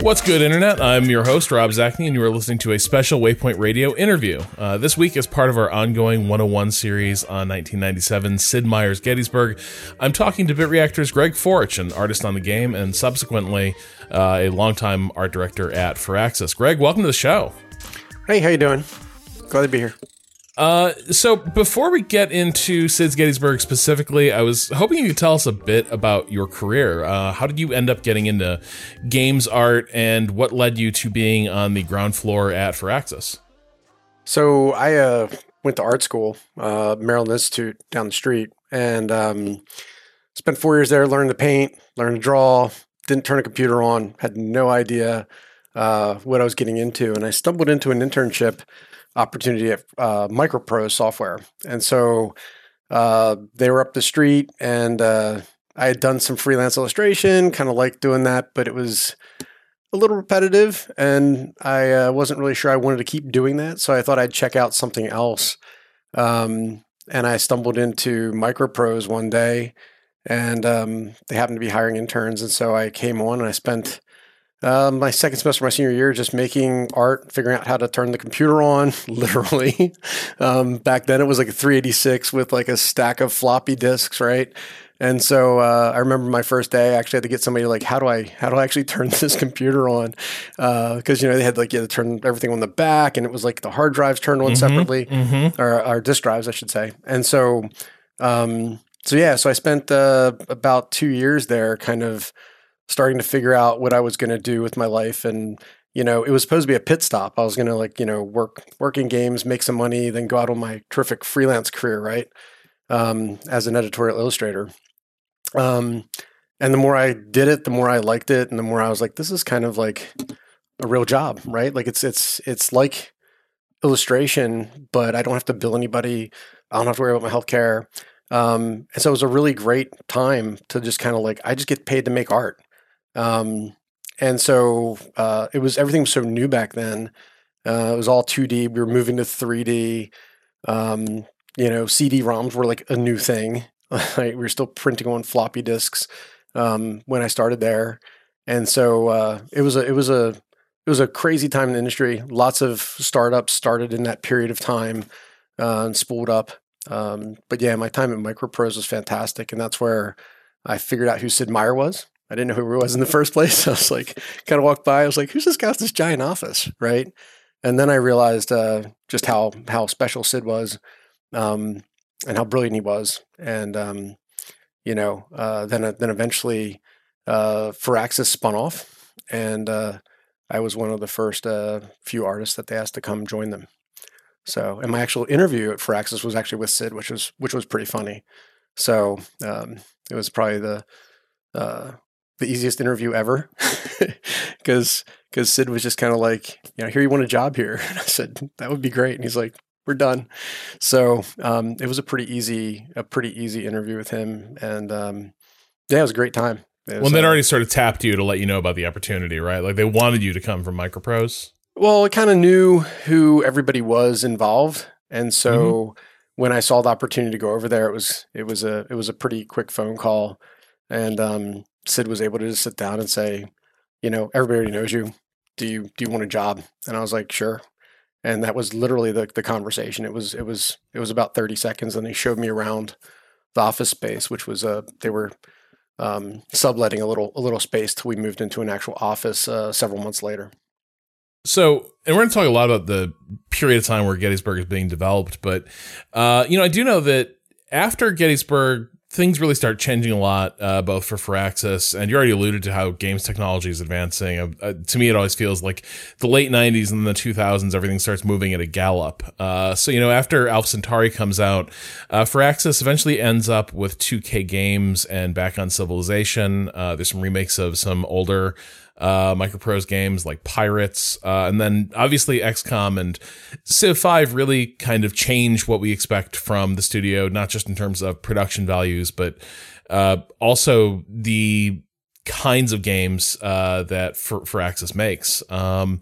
What's good, Internet? I'm your host, Rob Zacny, and you are listening to a special Waypoint Radio interview. Uh, this week, as part of our ongoing 101 series on 1997 Sid Meier's Gettysburg, I'm talking to Bit Reactor's Greg Foertsch, an artist on the game, and subsequently uh, a longtime art director at Firaxis. Greg, welcome to the show. Hey, how you doing? Glad to be here. Uh, so before we get into Sid's Gettysburg specifically, I was hoping you could tell us a bit about your career. Uh, how did you end up getting into games art, and what led you to being on the ground floor at Firaxis? So I uh, went to art school, uh, Maryland Institute down the street, and um, spent four years there Learned to paint, learned to draw. Didn't turn a computer on, had no idea uh, what I was getting into, and I stumbled into an internship opportunity at uh, Microprose Software, and so uh, they were up the street, and uh, I had done some freelance illustration, kind of liked doing that, but it was a little repetitive, and I uh, wasn't really sure I wanted to keep doing that. So I thought I'd check out something else. Um, and I stumbled into Microprose one day, and um, they happened to be hiring interns, and so I came on, and I spent uh, my second semester, of my senior year, just making art, figuring out how to turn the computer on, literally. Um, back then, it was like a 386 with like a stack of floppy disks, right? And so uh, I remember my first day. I actually had to get somebody like, how do I how do I actually turn this computer on? Because you know they had like you had to turn everything on the back, and it was like the hard drives turned on separately, or, or disk drives, I should say. And so, um, so yeah, so I spent uh, about two years there, kind of starting to figure out what I was going to do with my life, and you know, it was supposed to be a pit stop. I was going to like you know work work in games, make some money, then go out on my terrific freelance career, right? Um, as an editorial illustrator. Um, and the more I did it, the more I liked it, and the more I was like, this is kind of like a real job, right? Like it's it's it's like illustration, but I don't have to bill anybody. I don't have to worry about my healthcare. Um, and so it was a really great time to just kind of like I just get paid to make art. Um, and so uh, it was everything was so new back then. Uh, it was all 2D. We were moving to 3D. Um, you know, CD-ROMs were like a new thing. We were still printing on floppy disks um, when I started there, and so uh, it was a it was a it was a crazy time in the industry. Lots of startups started in that period of time uh, and spooled up. Um, but yeah, my time at Microprose was fantastic, and that's where I figured out who Sid Meier was. I didn't know who he was in the first place. I was like, kind of walked by. I was like, "Who's this guy with this giant office?" Right, and then I realized uh, just how how special Sid was, um, and how brilliant he was. And um, you know, uh, then then eventually, uh, Firaxis spun off, and uh, I was one of the first uh, few artists that they asked to come join them. So, and my actual interview at Firaxis was actually with Sid, which was which was pretty funny. So, um, it was probably the uh, the easiest interview ever because because Sid was just kind of like, you know, here you want a job here. And I said that would be great, and he's like, we're done. So um, it was a pretty easy a pretty easy interview with him, and um, yeah, it was a great time. It Well, they'd uh, already sort of tapped you to let you know about the opportunity, right? Like they wanted you to come from Microprose. Well, I kind of knew who everybody was involved, and so when I saw the opportunity to go over there, it was it was a it was a pretty quick phone call, and um, Sid was able to just sit down and say, you know, everybody already knows you. Do you do you want a job? And I was like, sure. And that was literally the the conversation. It was it was it was about thirty seconds, and they showed me around the office space, which was uh they were um, subletting a little a little space till we moved into an actual office uh, several months later. So, and we're going to talk a lot about the period of time where Gettysburg is being developed, but uh, you know, I do know that after Gettysburg, things really start changing a lot, uh, both for Firaxis and you already alluded to how games technology is advancing. Uh, uh, to me, it always feels like the late '90s and the 2000s, everything starts moving at a gallop. Uh, so you know, after Alpha Centauri comes out, uh, Firaxis eventually ends up with 2K Games and back on Civilization. Uh, there's some remakes of some older uh, Microprose games like Pirates, uh, and then obviously XCOM and Civ 5 really kind of change what we expect from the studio, not just in terms of production values, but uh, also the kinds of games uh, that for, Firaxis makes. Um,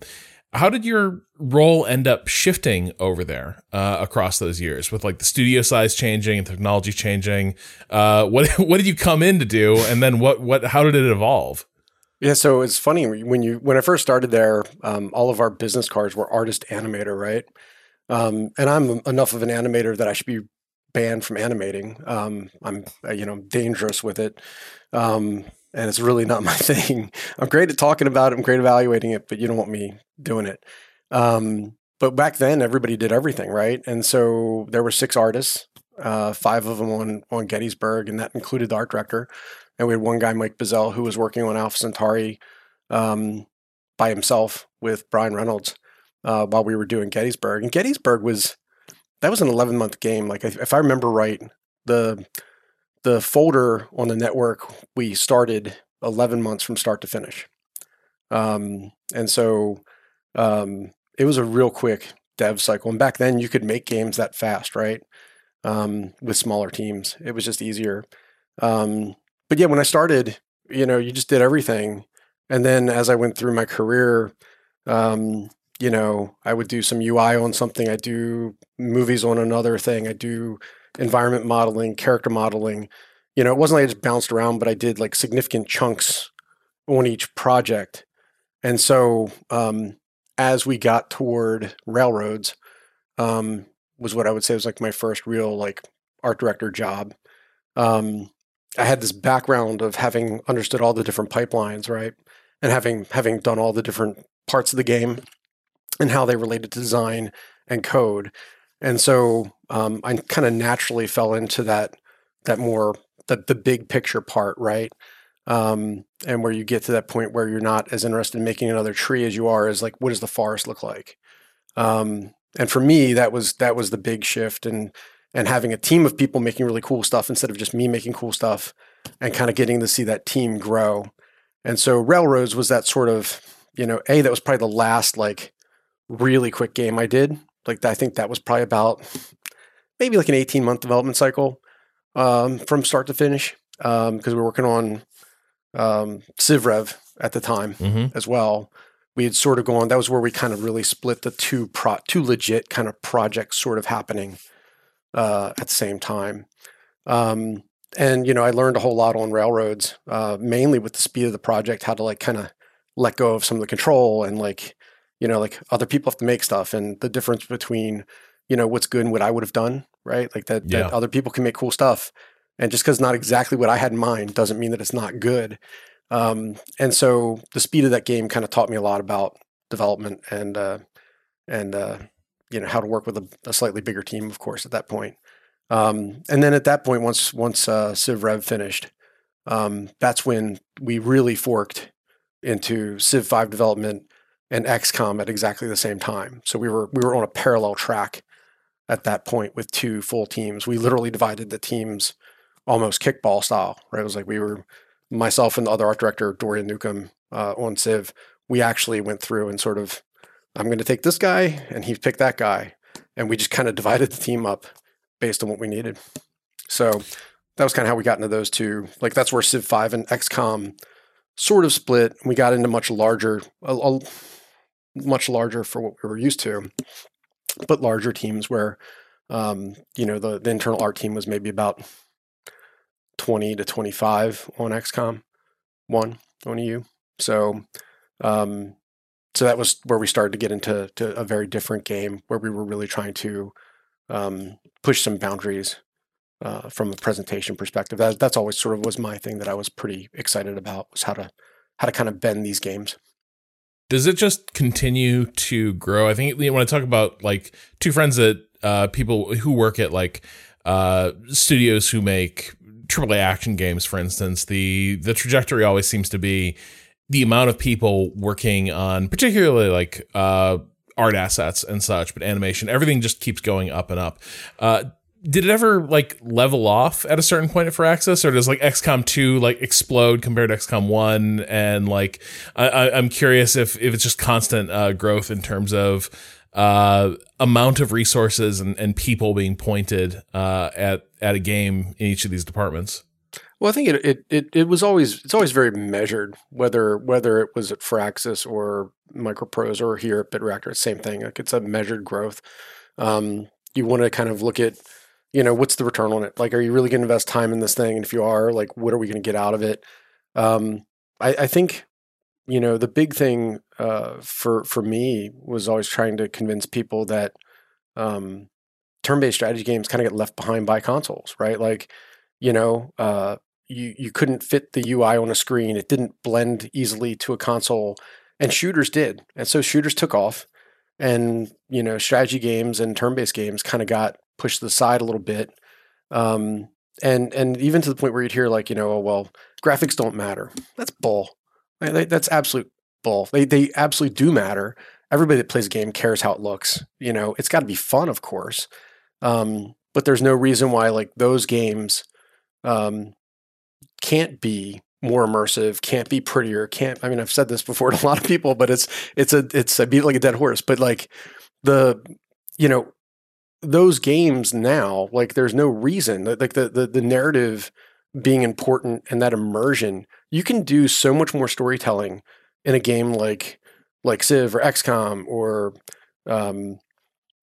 how did your role end up shifting over there uh, across those years with like the studio size changing and technology changing? Uh, what what did you come in to do, and then what what how did it evolve? Yeah, so it's funny when you when I first started there, um, all of our business cards were artist animator, right? Um, and I'm enough of an animator that I should be banned from animating. Um, I'm uh, you know dangerous with it, um, and it's really not my thing. I'm great at talking about it. I'm great at evaluating it, but you don't want me doing it. Um, but back then, everybody did everything, right? And so there were six artists, uh, five of them on on Gettysburg, and that included the art director. And we had one guy, Mike Bazell, who was working on Alpha Centauri um, by himself with Brian Reynolds uh, while we were doing Gettysburg. And Gettysburg was that was an 11 month game. Like if I remember right, the the folder on the network we started 11 months from start to finish. Um, and so um, it was a real quick dev cycle. And back then you could make games that fast, right? Um, with smaller teams, it was just easier. Um, but yeah, when I started, you know, you just did everything. And then as I went through my career, um, you know, I would do some UI on something, I do movies on another thing, I do environment modeling, character modeling. You know, it wasn't like I just bounced around, but I did like significant chunks on each project. And so um, as we got toward railroads, um, was what I would say was like my first real like art director job. Um, I had this background of having understood all the different pipelines, right? And having having done all the different parts of the game and how they related to design and code. And so um, I kind of naturally fell into that that more the the big picture part, right? Um, and where you get to that point where you're not as interested in making another tree as you are is like what does the forest look like? Um, and for me, that was that was the big shift. And and having a team of people making really cool stuff instead of just me making cool stuff and kind of getting to see that team grow. And so Railroads was that sort of, you know, A, that was probably the last like really quick game I did. Like I think that was probably about maybe like an 18 month development cycle um, from start to finish because um, we were working on um, CivRev at the time mm-hmm. as well. We had sort of gone. That was where we kind of really split the two pro, two legit kind of projects sort of happening uh, at the same time. Um, and you know, I learned a whole lot on railroads, uh, mainly with the speed of the project, how to like kind of let go of some of the control and like, you know, like other people have to make stuff and the difference between, you know, what's good and what I would have done, right? Like that, yeah. that other people can make cool stuff. And just because not exactly what I had in mind doesn't mean that it's not good. Um, and so the speed of that game kind of taught me a lot about development and uh, and uh, you know how to work with a, a slightly bigger team, of course, at that point. Um, and then at that point, once once uh, Civ Rev finished, um, that's when we really forked into Civ Five development and XCOM at exactly the same time. So we were we were on a parallel track at that point with two full teams. We literally divided the teams almost kickball style. Right? It was like we were myself and the other art director Dorian Newcomb uh, on Civ. We actually went through and sort of I'm going to take this guy, and he picked that guy, and we just kind of divided the team up based on what we needed. So that was kind of how we got into those two. Like that's where Civ Five and XCOM sort of split. We got into much larger, a, a, much larger for what we were used to, but larger teams where, um, you know, the, the internal art team was maybe about 20 to 25 on XCOM one on EU. So, um, so that was where we started to get into to a very different game where we were really trying to um, push some boundaries uh, from a presentation perspective. That, that's always sort of was my thing that I was pretty excited about was how to how to kind of bend these games. does it just continue to grow? I think when I talk about like two friends that uh, people who work at like uh, studios who make AAA action games, for instance, the the trajectory always seems to be the amount of people working on particularly like uh, art assets and such, but animation, everything just keeps going up and up. Uh, did it ever like level off at a certain point at Firaxis, or does like XCOM two like explode compared to XCOM one? And like, I, am curious if if it's just constant uh, growth in terms of uh, amount of resources and, and people being pointed uh, at at a game in each of these departments. Well, I think it, it it it was always it's always very measured whether whether it was at Firaxis or Microprose or here at BitReactor, same thing. Like it's a measured growth. Um, you want to kind of look at you know, what's the return on it? Like, are you really going to invest time in this thing? And if you are, like, what are we going to get out of it? Um, I, I, think, you know, the big thing uh, for for me was always trying to convince people that um, turn-based strategy games kind of get left behind by consoles, right? Like, you know, uh, you you couldn't fit the UI on a screen; it didn't blend easily to a console, and shooters did, and so shooters took off and you know strategy games and turn-based games kind of got pushed to the side a little bit. Um, and and even to the point where you'd hear like, you know, oh, well, graphics don't matter. That's bull. That's absolute bull. They they absolutely do matter. Everybody that plays a game cares how it looks. You know, it's got to be fun, of course. Um, but there's no reason why like those games um, can't be more immersive, can't be prettier, can't. I mean, I've said this before to a lot of people, but it's it's a it's I beat like a dead horse. But like the you know those games now, like there's no reason like the, the the narrative being important and that immersion, you can do so much more storytelling in a game like like Civ or XCOM or um,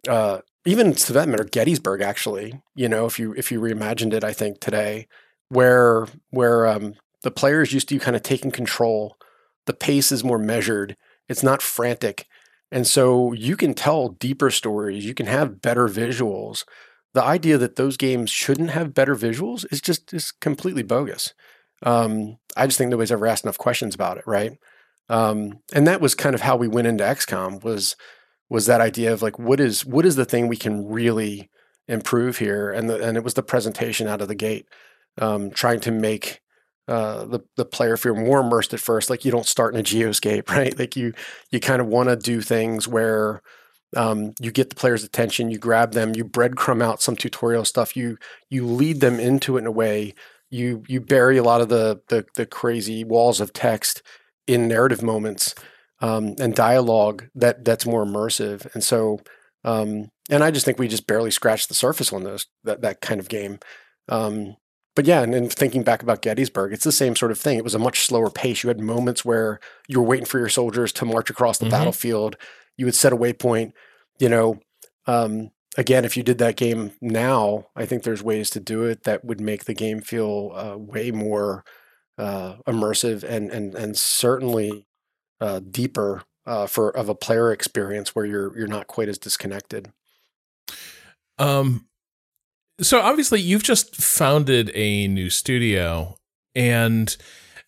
uh, even to matter Gettysburg actually. You know, if you if you reimagined it, I think today where where um, the players used to kind of taking control, the pace is more measured. It's not frantic and so you can tell deeper stories, you can have better visuals. The idea that those games shouldn't have better visuals is just is completely bogus. Um, I just think nobody's ever asked enough questions about it, right? Um, and that was kind of how we went into XCOM was was that idea of like what is what is the thing we can really improve here, and the, and it was the presentation out of the gate, um, trying to make uh, the the player feel more immersed at first. Like you don't start in a geoscape, right? Like you you kind of want to do things where um, you get the player's attention, you grab them, you breadcrumb out some tutorial stuff, you you lead them into it in a way. You you bury a lot of the the, the crazy walls of text in narrative moments um, and dialogue that that's more immersive. And so, um, and I just think we just barely scratched the surface on those that that kind of game. Um, but yeah, and, and, thinking back about Gettysburg, it's the same sort of thing. It was a much slower pace. You had moments where you were waiting for your soldiers to march across the mm-hmm. battlefield. You would set a waypoint. You know, um, again, if you did that game now, I think there's ways to do it that would make the game feel uh, way more uh, immersive and and and certainly uh, deeper uh, for of a player experience where you're you're not quite as disconnected. Um, so obviously, you've just founded a new studio, and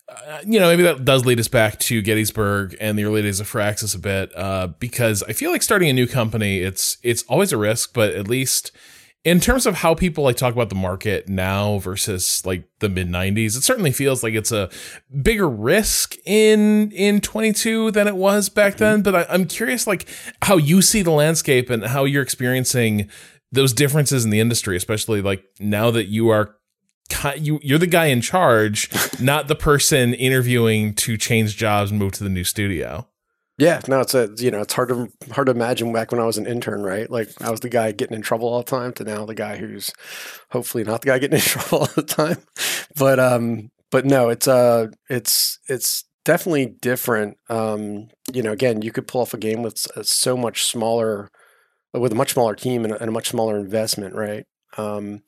uh, you know maybe that does lead us back to Gettysburg and the early days of Firaxis a bit, uh, because I feel like starting a new company it's it's always a risk, but at least in terms of how people like talk about the market now versus like the mid 90s it certainly feels like it's a bigger risk in in 22 than it was back then. But I, i'm curious like how you see the landscape and how you're experiencing those differences in the industry, especially like now that you are you you're the guy in charge, not the person interviewing to change jobs and move to the new studio. Yeah, no, it's a you know it's hard to hard to imagine back when I was an intern, right? Like I was the guy getting in trouble all the time, to now the guy who's hopefully not the guy getting in trouble all the time. But um, but no, it's uh, it's it's definitely different. Um, you know, again, you could pull off a game with so much smaller with a much smaller team and a, and a much smaller investment, right? Um,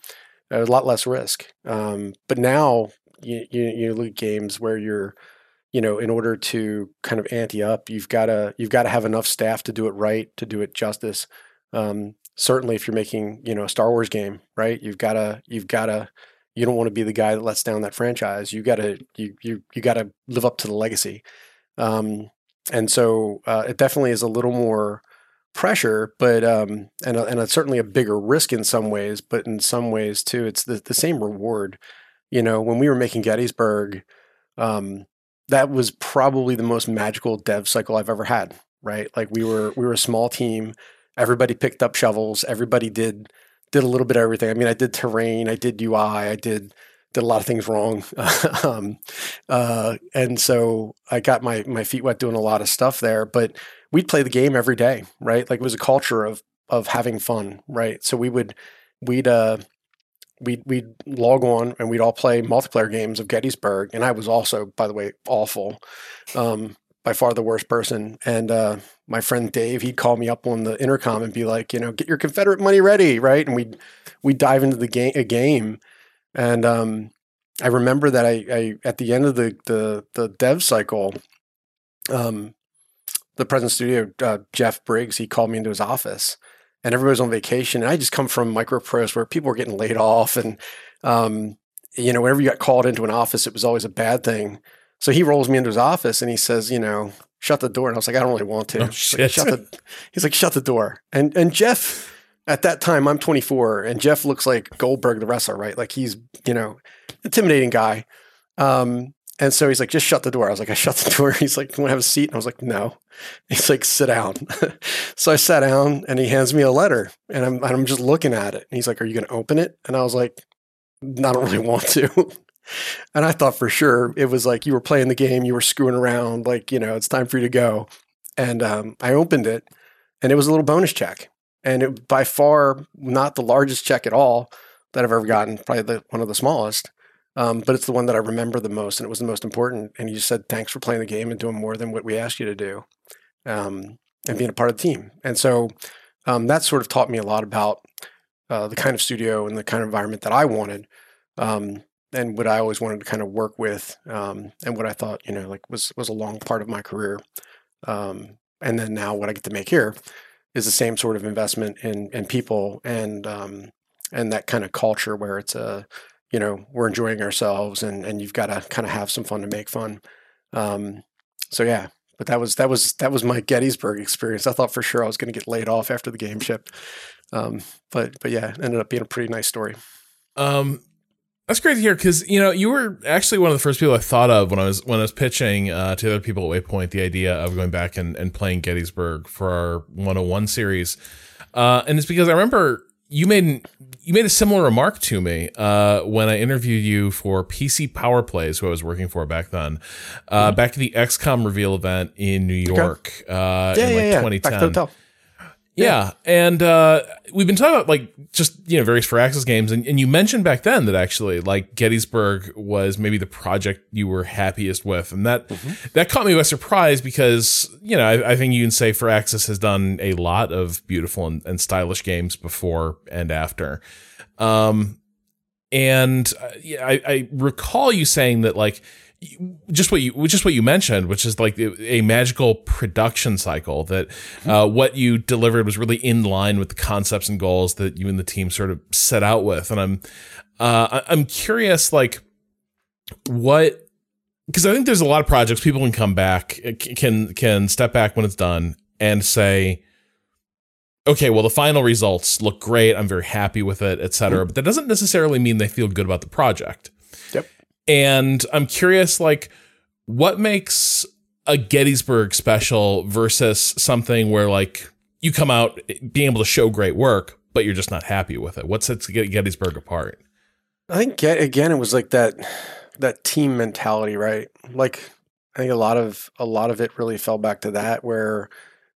a lot less risk. Um, but now you, you, you look at games where you're, you know, in order to kind of ante up, you've got to you've got to have enough staff to do it right, to do it justice. Um, certainly, if you're making you know a Star Wars game, right, you've got to you've got to you don't want to be the guy that lets down that franchise. You got to you you you got to live up to the legacy. Um, and so uh, it definitely is a little more pressure, but um, and a, and a, certainly a bigger risk in some ways, but in some ways too, it's the the same reward. You know, when we were making Gettysburg, um, that was probably the most magical dev cycle I've ever had. Right, like we were we were a small team. Everybody picked up shovels. Everybody did did a little bit of everything. I mean, I did terrain, I did UI, I did did a lot of things wrong, um, uh, and so I got my my feet wet doing a lot of stuff there. But we'd play the game every day, right? Like it was a culture of of having fun, right? So we would we'd uh we'd we'd log on and we'd all play multiplayer games of Gettysburg, and I was also, by the way, awful. Um, by far the worst person. And uh, my friend Dave, he'd call me up on the intercom and be like, you know, get your Confederate money ready, right? And we'd we'd dive into the game a game and um, I remember that I, I, at the end of the the, the dev cycle, um, the present studio uh, Jeff Briggs he called me into his office, and everybody was on vacation, and I just come from Microprose where people were getting laid off, and um, you know whenever you got called into an office, it was always a bad thing. So he rolls me into his office and he says, you know, shut the door. And I was like, I don't really want to. Oh, he's, like, shut the, he's like, shut the door. And and Jeff at that time I'm 24 and Jeff looks like Goldberg the wrestler, right? Like he's, you know, intimidating guy. Um, and so he's like, just shut the door. I was like, I shut the door. He's like, want to have a seat? And I was like, no. He's like, sit down. so I sat down and he hands me a letter and I'm, I'm just looking at it. And he's like, are you going to open it? And I was like, I don't really want to. and I thought for sure it was like you were playing the game, you were screwing around, like, you know, it's time for you to go. And um, I opened it and it was a little bonus check and it by far not the largest check at all that I've ever gotten. Probably the one of the smallest, um, but it's the one that I remember the most, and it was the most important. And just said, "Thanks for playing the game and doing more than what we asked you to do, um, and being a part of the team." And so um, that sort of taught me a lot about uh, the kind of studio and the kind of environment that I wanted. Um, and what I always wanted to kind of work with, um, and what I thought, you know, like was was a long part of my career. Um, and then now what I get to make here is the same sort of investment in in people and and that kind of culture where it's a you know we're enjoying ourselves and and you've got to kind of have some fun to make fun. Um, so yeah, but that was that was that was my Gettysburg experience. I thought for sure I was going to get laid off after the game ship um, but but yeah, ended up being a pretty nice story. Um, that's great to hear because you know you were actually one of the first people I thought of when I was when I was pitching uh, to other people at Waypoint the idea of going back and, and playing Gettysburg for our 101 series, uh, and it's because I remember you made you made a similar remark to me uh, when I interviewed you for PC Power Plays, who I was working for back then, uh, mm-hmm. back at the XCOM reveal event in New York okay. uh, yeah, in like yeah, 2010. Yeah. And uh, we've been talking about like just, you know, various For Firaxis games. And, and you mentioned back then that actually like Gettysburg was maybe the project you were happiest with. And that, mm-hmm. that caught me by surprise because, you know, I, I think you can say Firaxis has done a lot of beautiful and, and stylish games before and after. Um, and uh, I, I recall you saying that like, just what you just what you mentioned, which is like a magical production cycle. That uh, what you delivered was really in line with the concepts and goals that you and the team sort of set out with. And I'm uh, I'm curious, like what because I think there's a lot of projects people can come back can can step back when it's done and say okay, well, the final results look great. I'm very happy with it, etc. Mm-hmm. But that doesn't necessarily mean they feel good about the project. Yep. And I'm curious, like, what makes a Gettysburg special versus something where, like, you come out being able to show great work, but you're just not happy with it? What sets Gettysburg apart? I think again, it was like that that team mentality, right? Like, I think a lot of a lot of it really fell back to that, where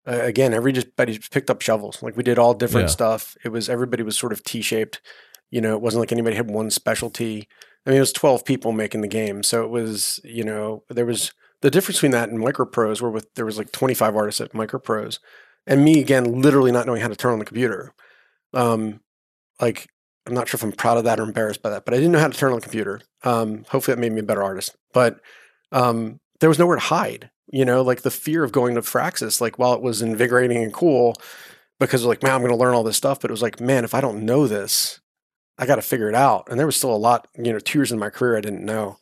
uh, again, everybody just picked up shovels. Like we did all different yeah. stuff. It was everybody was sort of T shaped. You know, it wasn't like anybody had one specialty. I mean, it was 12 people making the game. So it was, you know, there was the difference between that and Microprose, where with there was like 25 artists at Microprose, and me again, literally not knowing how to turn on the computer. Um, like I'm not sure if I'm proud of that or embarrassed by that, but I didn't know how to turn on the computer. Um, hopefully, that made me a better artist. But um, there was nowhere to hide. You know, like the fear of going to Firaxis, like while it was invigorating and cool, because like, man, I'm going to learn all this stuff. But it was like, man, if I don't know this, I got to figure it out. And there was still a lot, you know, two years in my career I didn't know.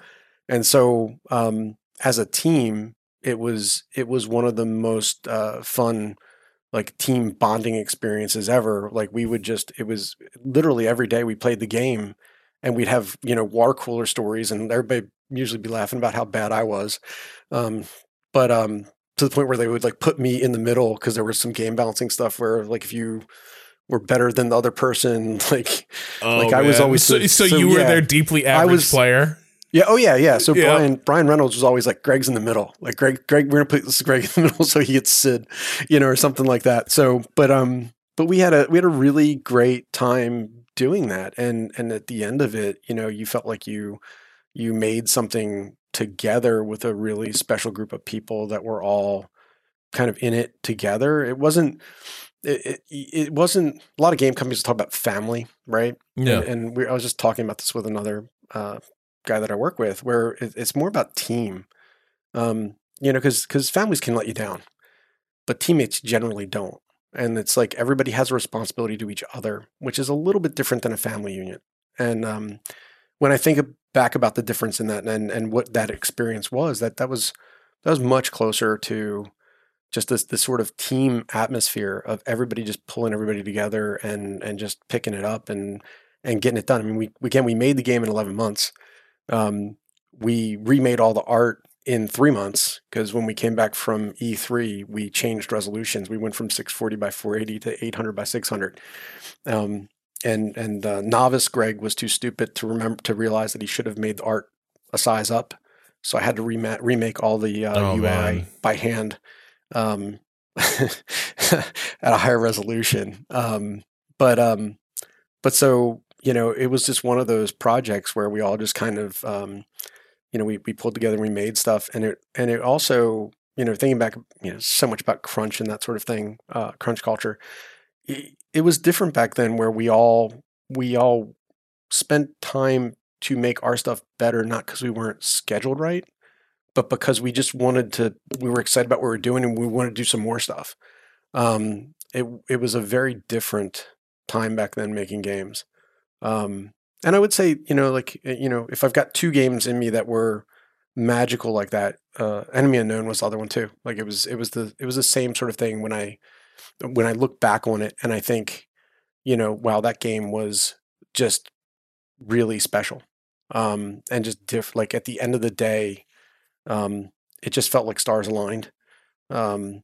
And so, um, as a team, it was it was one of the most uh, fun like team bonding experiences ever. Like we would just it was literally every day we played the game and we'd have you know water cooler stories and everybody usually be laughing about how bad I was. Um, but um, to the point where they would like put me in the middle because there was some game balancing stuff where like if you were better than the other person, like Oh, like I was always so, so so, you were yeah. their deeply average was- player. yeah, oh yeah, yeah. So Yeah. Brian Brian Reynolds was always like Greg's in the middle. Like Greg Greg we're gonna put this Greg in the middle so he gets Sid, you know, or something like that. So but um but we had a we had a really great time doing that. And and at the end of it, you know, you felt like you you made something together with a really special group of people that were all kind of in it together. It wasn't it, it, it wasn't a lot of game companies talk about family, right? Yeah. And, and we, I was just talking about this with another uh, guy that I work with, where it, it's more about team. Um, you know, because because families can let you down, but teammates generally don't. And it's like everybody has a responsibility to each other, which is a little bit different than a family unit. And um, when I think back about the difference in that and and what that experience was, that that was that was much closer to just this this sort of team atmosphere of everybody just pulling everybody together and and just picking it up and and getting it done. I mean, we again we made the game in eleven months. Um, we remade all the art in three months because when we came back from E3, we changed resolutions. We went from 640 by 480 to 800 by 600. Um, and and uh, novice Greg was too stupid to remember to realize that he should have made the art a size up. So I had to rema- remake all the uh, Oh, UI man. by hand um, at a higher resolution. Um, but um, but so you know, it was just one of those projects where we all just kind of um, you know we we pulled together, and we made stuff, and it and it also you know thinking back, you know, so much about crunch and that sort of thing, uh, crunch culture. It, it was different back then, where we all we all spent time to make our stuff better, not because we weren't scheduled right, but because we just wanted to. We were excited about what we were doing, and we wanted to do some more stuff. Um, it it was a very different time back then making games. Um, and I would say, you know, like uh, you know, if I've got two games in me that were magical like that, uh, Enemy Unknown was the other one too. Like it was, it was the, it was the same sort of thing when I, when I look back on it, and I think, you know, wow, that game was just really special, um, and just diff. Like at the end of the day, um, it just felt like stars aligned. Um,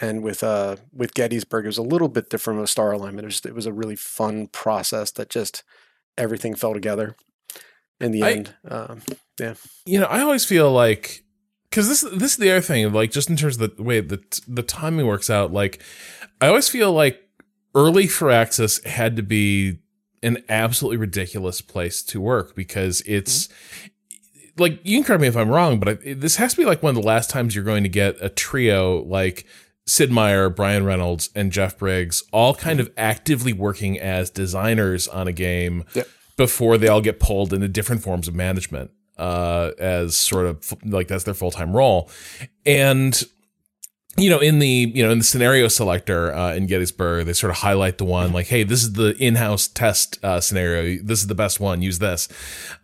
and with uh with Gettysburg, it was a little bit different of a star alignment. It was it was a really fun process that just everything fell together in the I- end. Um, yeah, you know, I always feel like because this this is the other thing, like just in terms of the way the the timing works out. Like, I always feel like early Firaxis had to be an absolutely ridiculous place to work because it's like you can correct me if I'm wrong, but I, this has to be like one of the last times you're going to get a trio like Sid Meier, Brian Reynolds, and Jeff Briggs all kind of actively working as designers on a game Yep. before they all get pulled into different forms of management uh, as sort of like that's their full time role. And you know, in the you know in the scenario selector uh, in Gettysburg, they sort of highlight the one like, "Hey, this is the in-house test uh, scenario. This is the best one. Use this."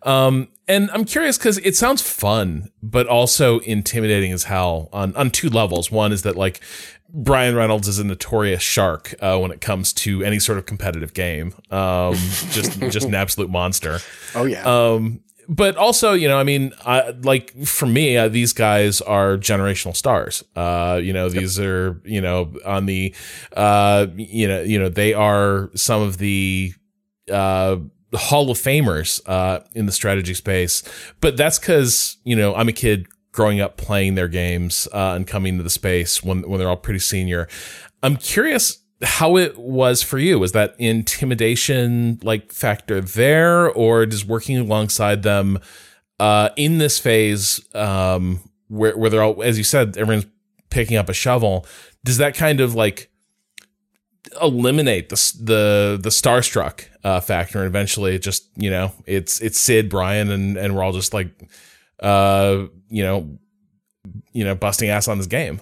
Um, and I'm curious because it sounds fun, but also intimidating as hell on on two levels. One is that like Brian Reynolds is a notorious shark uh, when it comes to any sort of competitive game. Um, just just an absolute monster. oh yeah, Um, but also, you know, I mean, I, like for me, uh, these guys are generational stars. Uh, you know, these are, you know, on the, uh, you know, you know, they are some of the, uh, Hall of Famers, uh, in the strategy space. But that's because, you know, I'm a kid growing up playing their games, uh, and coming to the space when, when they're all pretty senior. I'm curious how it was for you. Was that intimidation like factor there, or does working alongside them uh, in this phase, um, where where they're all, as you said, everyone's picking up a shovel? Does that kind of like eliminate the the the starstruck uh, factor, and eventually it just you know it's it's Sid, Brian, and and we're all just like uh you know you know busting ass on this game.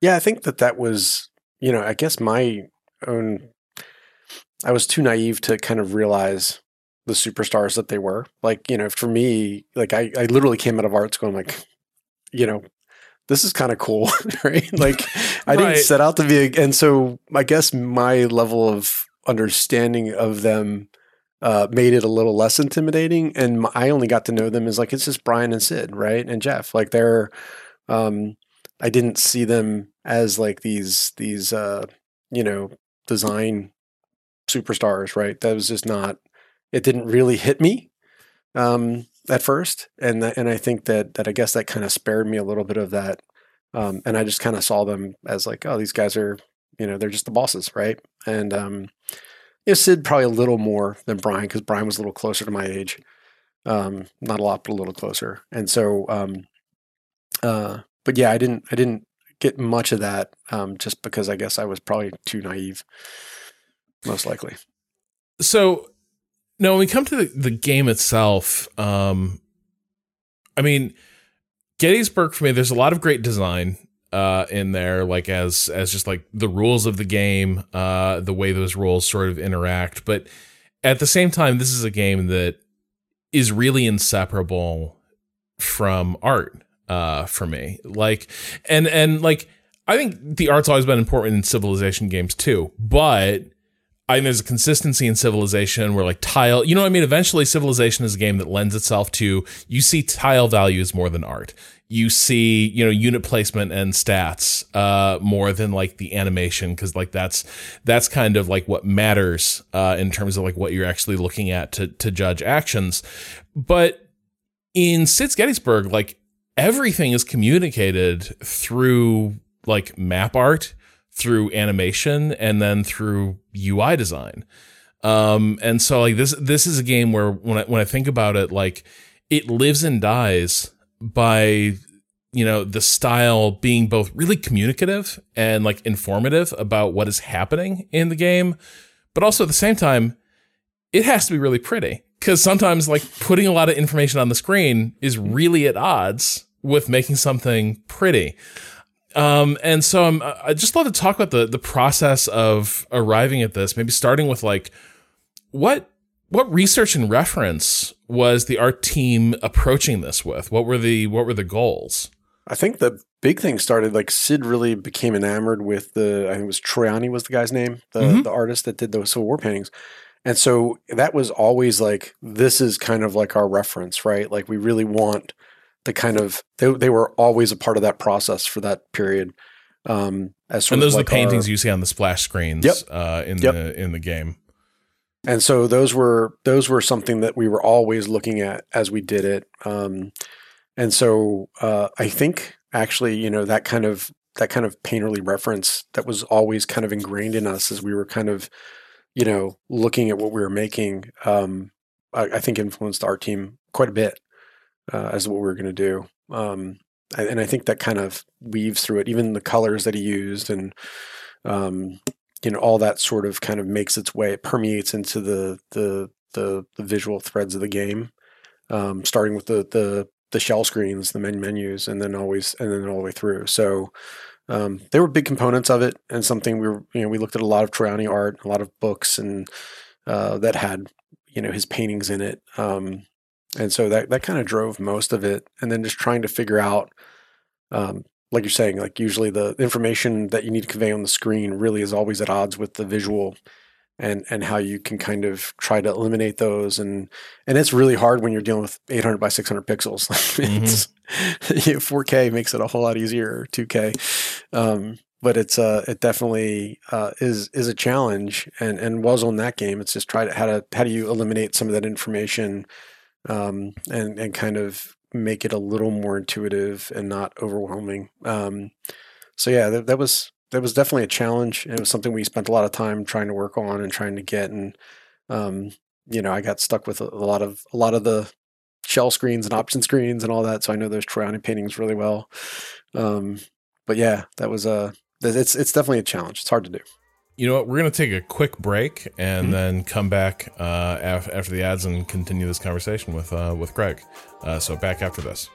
yeah. I think that that was, you know, I guess my own. I was too naive to kind of realize the superstars that they were. Like, you know, for me, like I, I literally came out of art school. I'm like, you know, this is kind of cool, right? Like I didn't set out to be, a, and so I guess my level of understanding of them uh, made it a little less intimidating. And my, I only got to know them as like it's just Brian and Sid, right, and Jeff. Like they're, um, I didn't see them as like these these uh, you know design superstars, right? That was just not. It didn't really hit me um, at first, and and I think that that I guess that kind of spared me a little bit of that, um, and I just kind of saw them as like, oh, these guys are, you know, they're just the bosses, right? And um, you know, Sid probably a little more than Brian because Brian was a little closer to my age, um, not a lot, but a little closer, and so, um, uh, but yeah, I didn't, I didn't get much of that um, just because I guess I was probably too naive, most likely. so now when we come to the, the game itself um i mean gettysburg for me there's a lot of great design uh in there like as as just like the rules of the game uh the way those rules sort of interact but at the same time this is a game that is really inseparable from art uh for me like and and like i think the art's always been important in civilization games too but I think there's a consistency in Civilization where like tile, you know what I mean? Eventually Civilization is a game that lends itself to you see tile values more than art. You see, you know, unit placement and stats uh more than like the animation cuz like that's that's kind of like what matters uh in terms of like what you're actually looking at to to judge actions. But in Sid's Gettysburg, like everything is communicated through like map art through animation and then through UI design. Um, and so like this this is a game where when I when I think about it, like it lives and dies by you know the style being both really communicative and like informative about what is happening in the game, but also at the same time, it has to be really pretty because sometimes like putting a lot of information on the screen is really at odds with making something pretty. Um, and so I'm, I just love to talk about the the process of arriving at this. Maybe starting with like what what research and reference was the art team approaching this with? What were the what were the goals? I think the big thing started like Sid really became enamored with the I think it was Troiani was the guy's name, the Mhm. the artist that did those Civil War paintings. And so that was always like this is kind of like our reference, right? Like we really want the kind of they they were always a part of that process for that period. Um as sort and those are the paintings our- you see on the splash screens Yep. uh, in Yep. the in the game. and so those were those were something that we were always looking at as we did it um, and so uh, i think actually you know that kind of that kind of painterly reference that was always kind of ingrained in us as we were kind of you know looking at what we were making um, I, I think influenced our team quite a bit uh, as what we were going to do. Um, and i think that kind of weaves through it. Even the colors that he used and um, you know all that sort of kind of makes its way it permeates into the the the, the visual threads of the game um, starting with the the the shell screens the main menus and then always and then all the way through. So um, they were big components of it and something we were you know we looked at a lot of Troiani art a lot of books and uh, that had you know his paintings in it. Um, and so that that kind of drove most of it and then just trying to figure out um, like you're saying, like usually the information that you need to convey on the screen really is always at odds with the visual and and how you can kind of try to eliminate those and and it's really hard when you're dealing with 800 by 600 pixels. It's, 4k makes it a whole lot easier 2k um, but it's uh it definitely uh, is is a challenge and and was on that game. It's just try to how to how do you eliminate some of that information um, and and kind of make it a little more intuitive and not overwhelming. Um, so yeah, that, that was that was definitely a challenge. It was something we spent a lot of time trying to work on and trying to get. And um, you know, I got stuck with a, lot of a lot of the shell screens and option screens and all that. So I know those Troiani paintings really well. Um, but yeah, that was a it's it's definitely a challenge. It's hard to do. You know what? We're going to take a quick break and Mhm. then come back uh, af- after the ads and continue this conversation with uh, with Greg. Uh, so back after this.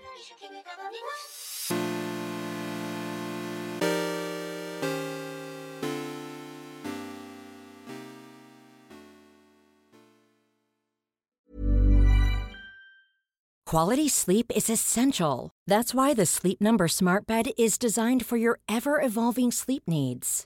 Quality sleep is essential. That's why the Sleep Number Smart Bed is designed for your ever evolving sleep needs.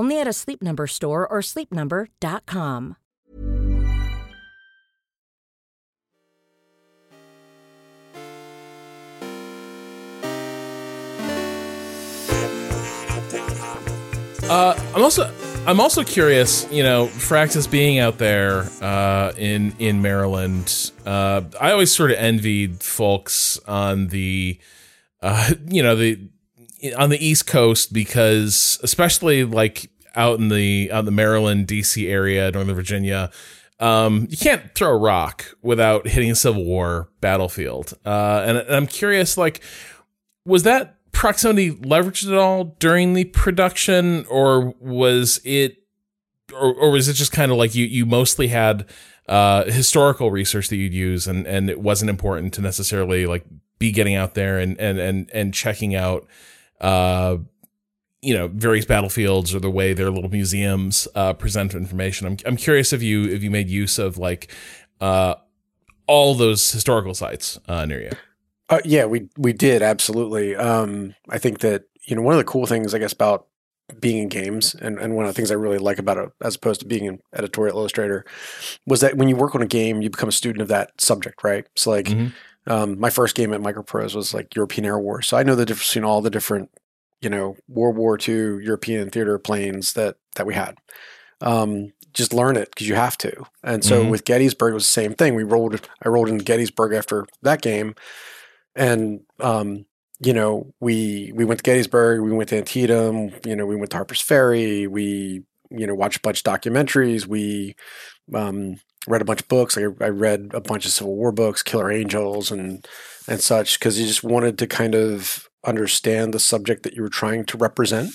Only at a Sleep Number store or sleepnumber.com. Uh, I'm also I'm also curious. You know, Firaxis being out there uh, in in Maryland, uh, I always sort of envied folks on the, uh, you know, the on the East Coast because, especially like out in the out in the Maryland, D.C. area, Northern Virginia. Um, you can't throw a rock without hitting a Civil War battlefield. Uh, and, and I'm curious, like, was that proximity leveraged at all during the production, or was it, or, or was it just kind of like you you mostly had uh, historical research that you'd use, and and it wasn't important to necessarily like be getting out there and and and and checking out. Uh, you know various battlefields or the way their little museums uh, present information. I'm I'm curious if you if you made use of like uh, all those historical sites uh, near you. Uh, yeah, we we did absolutely. Um, I think that you know one of the cool things I guess about being in games and, and one of the things I really like about it as opposed to being an editorial illustrator was that when you work on a game, you become a student of that subject, right? So like Mhm. Um, my first game at Microprose was like European Air War. So I know the difference between all the different, you know, World War II European theater planes that that we had. Um, just learn it because you have to. And so Mhm. with Gettysburg it was the same thing. We rolled I rolled into Gettysburg after that game and um, you know, we we went to Gettysburg, we went to Antietam, you know, we went to Harper's Ferry, we you know watched a bunch of documentaries, we um, read a bunch of books. I, I read a bunch of Civil War books, Killer Angels, and and such, because you just wanted to kind of understand the subject that you were trying to represent.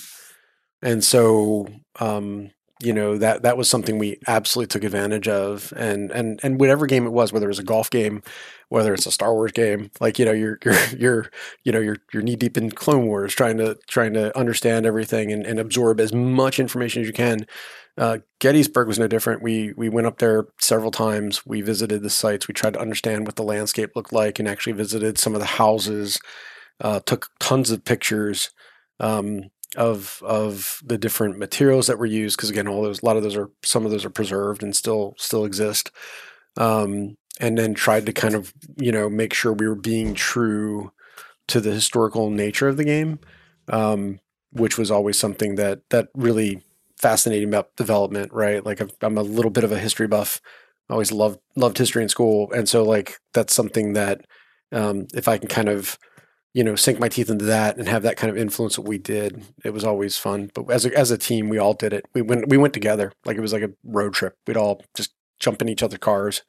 And so, um, you know that that was something we absolutely took advantage of, and and and whatever game it was, whether it was a golf game, whether it's a Star Wars game, like you know you're you're you're you know you're you're knee deep in Clone Wars, trying to trying to understand everything and, and absorb as much information as you can. Uh, Gettysburg was no different. We we went up there several times. We visited the sites. We tried to understand what the landscape looked like, and actually visited some of the houses. Uh, took tons of pictures um, of of the different materials that were used. Because again, all those a lot of those are some of those are preserved and still still exist. Um, and then tried to kind of you know make sure we were being true to the historical nature of the game, um, which was always something that that really fascinating about development, right? Like I've, I'm a little bit of a history buff. I always loved loved history in school, and so like that's something that um, if I can kind of you know sink my teeth into that and have that kind of influence what we did, it was always fun. But as a, as a team, we all did it. We went we went together like it was like a road trip. We'd all just jump in each other's cars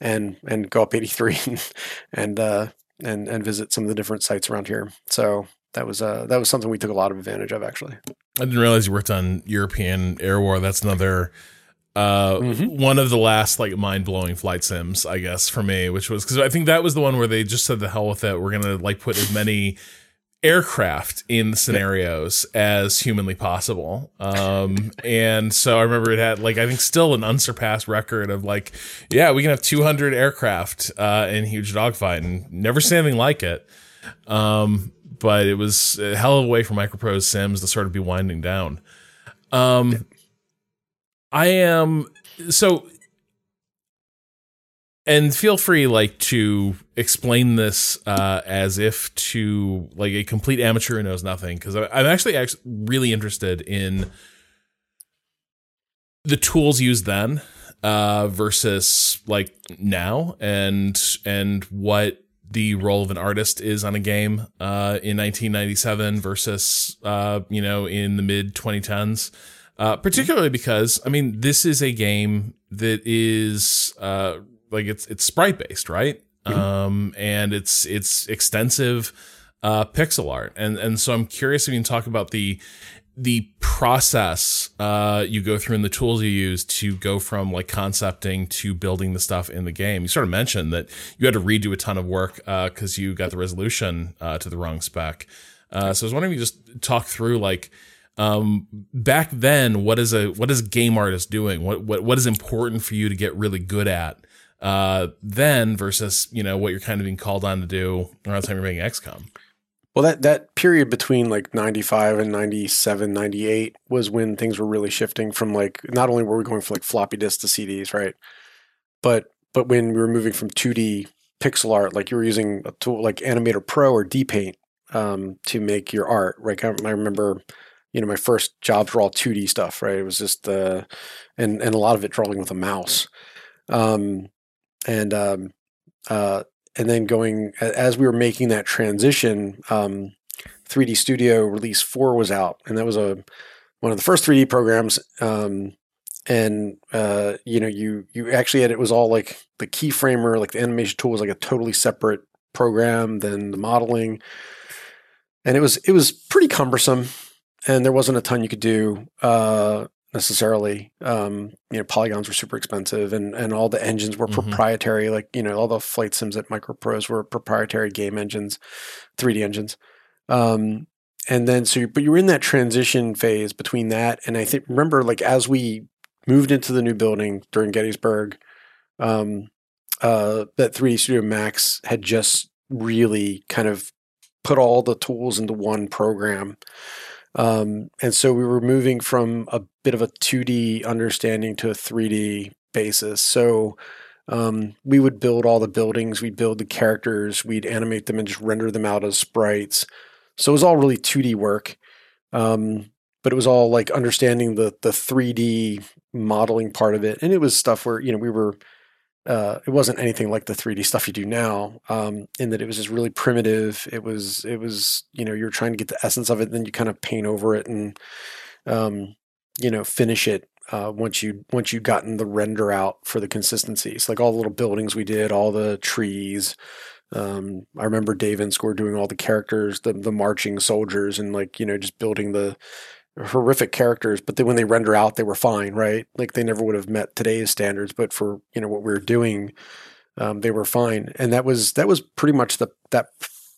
and and go up 83 and uh, and and visit some of the different sites around here. So that was uh that was something we took a lot of advantage of actually. I didn't realize you worked on European Air War. That's another uh Mhm. one of the last like mind-blowing flight sims i guess for me which was because i think that was the one where they just said the hell with it. We're gonna like put as many aircraft in the scenarios as humanly possible. Um and so i remember it had like i think still an unsurpassed record of like yeah we can have 200 aircraft uh in huge dogfight and never seen anything like it. Um but it was a hell of a way for microprose sims to sort of be winding down. Um I am so and feel free like to explain this uh, as if to like a complete amateur who knows nothing because I'm actually actually really interested in the tools used then uh, versus like now and and what the role of an artist is on a game uh, in 1997 versus uh, you know in the mid 2010s uh, particularly because I mean this is a game that is uh, like it's it's sprite based, right? um, and it's it's extensive uh, pixel art, and and so I'm curious if you can talk about the the process uh, you go through and the tools you use to go from like concepting to building the stuff in the game. You sort of mentioned that you had to redo a ton of work because uh, you got the resolution uh, to the wrong spec. Uh, so I was wondering if you just talk through like um, back then, what is a what is a game artist doing? What what what is important for you to get really good at uh, then versus you know what you're kind of being called on to do around the time you're making XCOM. Well, that, that period between like 95 and 97, 98 was when things were really shifting from like, not only were we going from like floppy disks to CDs, right? But, but when we were moving from 2D pixel art, like you were using a tool like Animator Pro or DPaint um, to make your art, right? I remember, you know, my first jobs were all 2D stuff, right? It was just the, uh, and, and a lot of it drawing with a mouse. Um, and, um, uh, and then going as we were making that transition, um, 3D Studio Release Four was out, and that was a one of the first 3D programs. Um, and uh, you know, you you actually had it was all like the keyframer, like the animation tool was like a totally separate program than the modeling, and it was it was pretty cumbersome, and there wasn't a ton you could do. Uh, necessarily. Um, you know, polygons were super expensive, and and all the engines were mm-hmm. proprietary. Like you know, all the flight sims at Microprose were proprietary game engines, 3D engines. Um, and then so, but you were in that transition phase between that and I think remember like as we moved into the new building during Gettysburg, um, uh, that 3D Studio Max had just really kind of put all the tools into one program. Um, and so we were moving from a bit of a 2D understanding to a 3D basis. So um, we would build all the buildings, we'd build the characters, we'd animate them and just render them out as sprites. So it was all really 2D work. Um, but it was all like understanding the the 3D modeling part of it. And it was stuff where, you know, we were uh, it wasn't anything like the 3D stuff you do now. Um, in that it was just really primitive. It was it was you know you're trying to get the essence of it, then you kind of paint over it and um, you know finish it uh, once you once you've gotten the render out for the consistencies. Like all the little buildings we did, all the trees. Um, I remember Dave Inscore doing all the characters, the the marching soldiers, and like you know just building the horrific characters, but then when they render out, they were fine, right? Like they never would have met today's standards, but for you know what we were doing, um, they were fine, and that was that was pretty much the that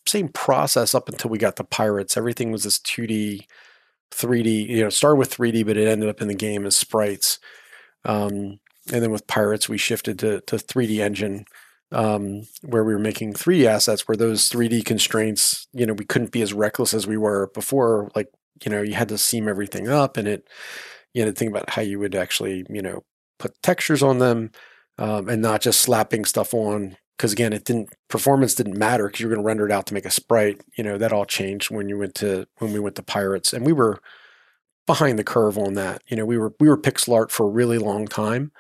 same process up until we got the pirates. Everything was this two D, three D. You know, started with three D, but it ended up in the game as sprites. Um, and then with pirates, we shifted to to three D engine. Um, where we were making 3D assets, where those 3D constraints, you know, we couldn't be as reckless as we were before. Like you know, you had to seam everything up and it, you had to think about how you would actually, you know, put textures on them um, and not just slapping stuff on. Because again, it didn't performance didn't matter because you were going to render it out to make a sprite. You know that all changed when you went to when we went to Pirates, and we were behind the curve on that. You know, we were we were pixel art for a really long time,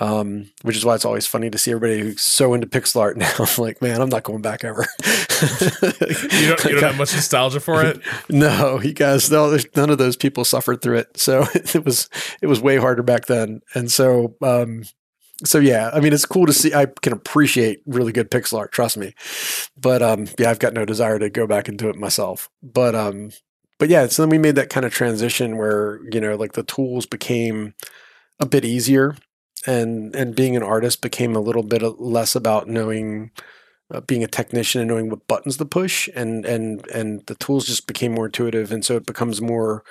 um, which is why it's always funny to see everybody who's so into pixel art now. I'm like, man, I'm not going back ever. You don't, you don't have much nostalgia for it. no, you guys, no, none of those people suffered through it, so it was it was way harder back then. And so, um, so yeah, I mean, it's cool to see. I can appreciate really good pixel art, trust me. But um, yeah, I've got no desire to go back and do it myself. But um, but yeah, so then we made that kind of transition where you know, like the tools became a bit easier and and being an artist became a little bit less about knowing uh, being a technician and knowing what buttons to push and and and the tools just became more intuitive and so it becomes more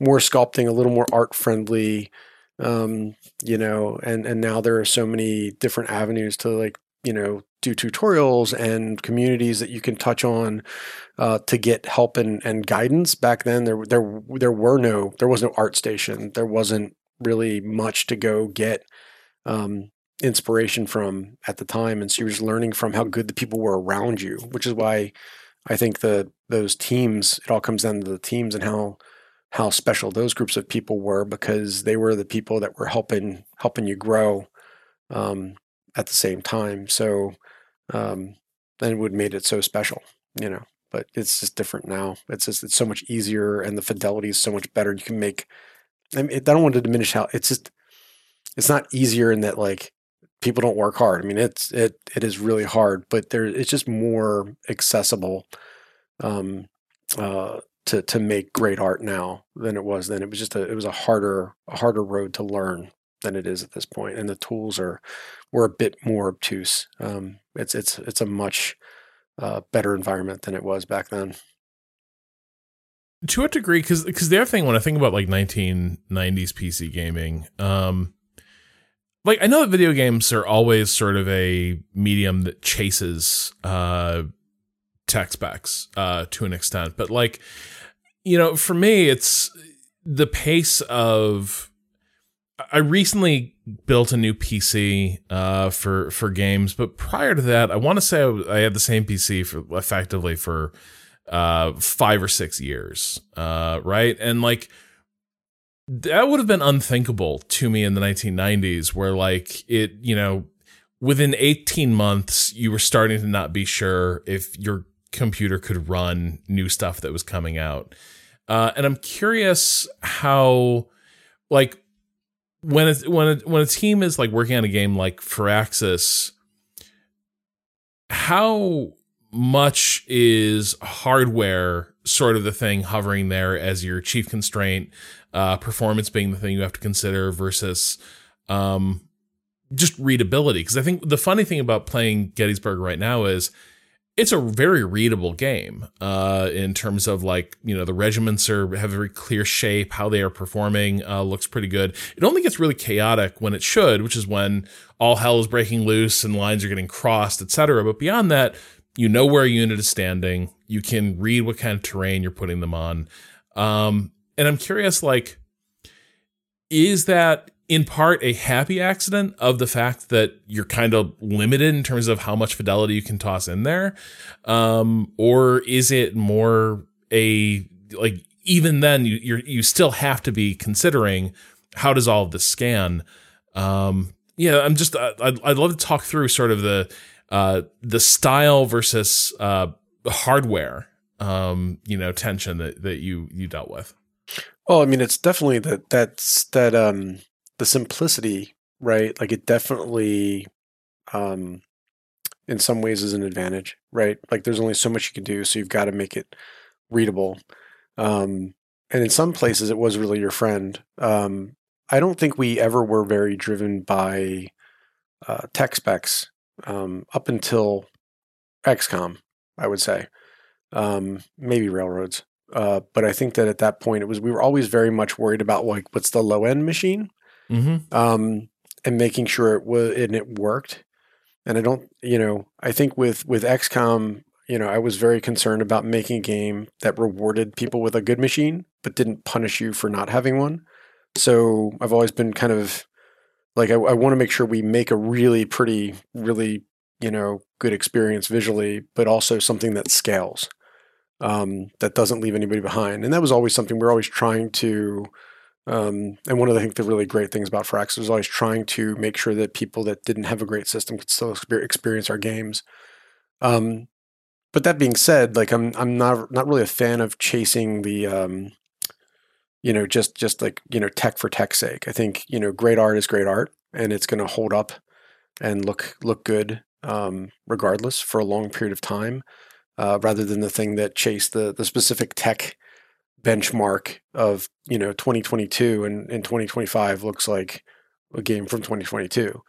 more sculpting a little more art friendly um, you know and and now there are so many different avenues to like you know do tutorials and communities that you can touch on uh, to get help and, and guidance. Back then there there there were no there was no art station. There wasn't really much to go get um, inspiration from at the time, and so you're just learning from how good the people were around you, which is why I think the those teams it all comes down to the teams and how how special those groups of people were because they were the people that were helping helping you grow um, at the same time. So um, then would made it so special, you know. But it's just different now. It's just it's so much easier, and the fidelity is so much better. You can make. I, mean, I don't want to diminish how it's just it's not easier in that like people don't work hard. I mean, it's it it is really hard, but there it's just more accessible um, uh, to to make great art now than it was then. It was just a it was a harder a harder road to learn than it is at this point, and the tools are were a bit more obtuse. Um, it's it's it's a much uh, better environment than it was back then. To a degree, because because the other thing when I think about like 1990s PC gaming, um, like I know that video games are always sort of a medium that chases uh, tech specs uh, to an extent, but like you know, for me, it's the pace of. I recently built a new PC uh, for for games, but prior to that, I want to say I, I had the same PC for effectively for uh, five or six years, uh, right? And like that would have been unthinkable to me in the 1990s, where like it, you know, within 18 months, you were starting to not be sure if your computer could run new stuff that was coming out. Uh, and I'm curious how, like, when it's when it, when a team is like working on a game like Firaxis, how much is hardware sort of the thing hovering there as your chief constraint, uh, performance being the thing you have to consider versus um, just readability? Because I think the funny thing about playing Gettysburg right now is it's a very readable game uh, in terms of like you know the regiments are have a very clear shape how they are performing uh, looks pretty good. It only gets really chaotic when it should which is when all hell is breaking loose and lines are getting crossed etc but beyond that you know where a unit is standing. You can read what kind of terrain you're putting them on. Um, and i'm curious like is that in part a happy accident of the fact that you're kind of limited in terms of how much fidelity you can toss in there? Um, or is it more a like even then you you you still have to be considering how does all of this scan? Um, yeah i'm just I'd, I'd love to talk through sort of the uh, the style versus uh, hardware um, you know tension that that you you dealt with well, I mean, it's definitely that that's that um the simplicity, right? Like it definitely, um, in some ways, is an advantage, right? Like there's only so much you can do, so you've got to make it readable. Um, and in some places, it was really your friend. Um, I don't think we ever were very driven by uh, tech specs um, up until XCOM, I would say. Um, maybe railroads. Uh, but I think that at that point it was we were always very much worried about like what's the low end machine, mm-hmm. um, and making sure it was and it worked. And I don't, you know, I think with with XCOM, you know, I was very concerned about making a game that rewarded people with a good machine, but didn't punish you for not having one. So I've always been kind of like I, I want to make sure we make a really pretty, really, you know, good experience visually, but also something that scales, um, that doesn't leave anybody behind. And that was always something we we're always trying to um, and one of the, I think the really great things about Firaxis was always trying to make sure that people that didn't have a great system could still experience our games. Um, but that being said, like I'm I'm not not really a fan of chasing the um, you know just just like you know tech for tech's sake. I think you know great art is great art, and it's going to hold up and look look good um, regardless for a long period of time, uh, rather than the thing that chased the the specific tech benchmark of you know 2022 and, and 2025 looks like a game from 2022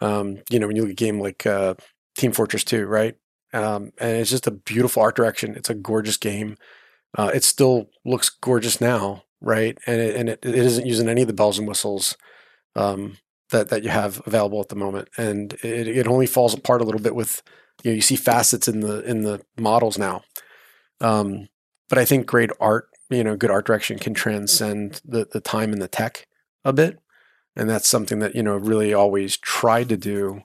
um, you know when you look at a game like uh, team fortress 2 right? Um, and it's just a beautiful art direction. It's a gorgeous game. Uh, it still looks gorgeous now right? And it, and it, it isn't using any of the bells and whistles um, that that you have available at the moment. And it, it only falls apart a little bit with you know you see facets in the in the models now um, but I think great art you know, good art direction can transcend the, the time and the tech a bit. And that's something that, you know, really always tried to do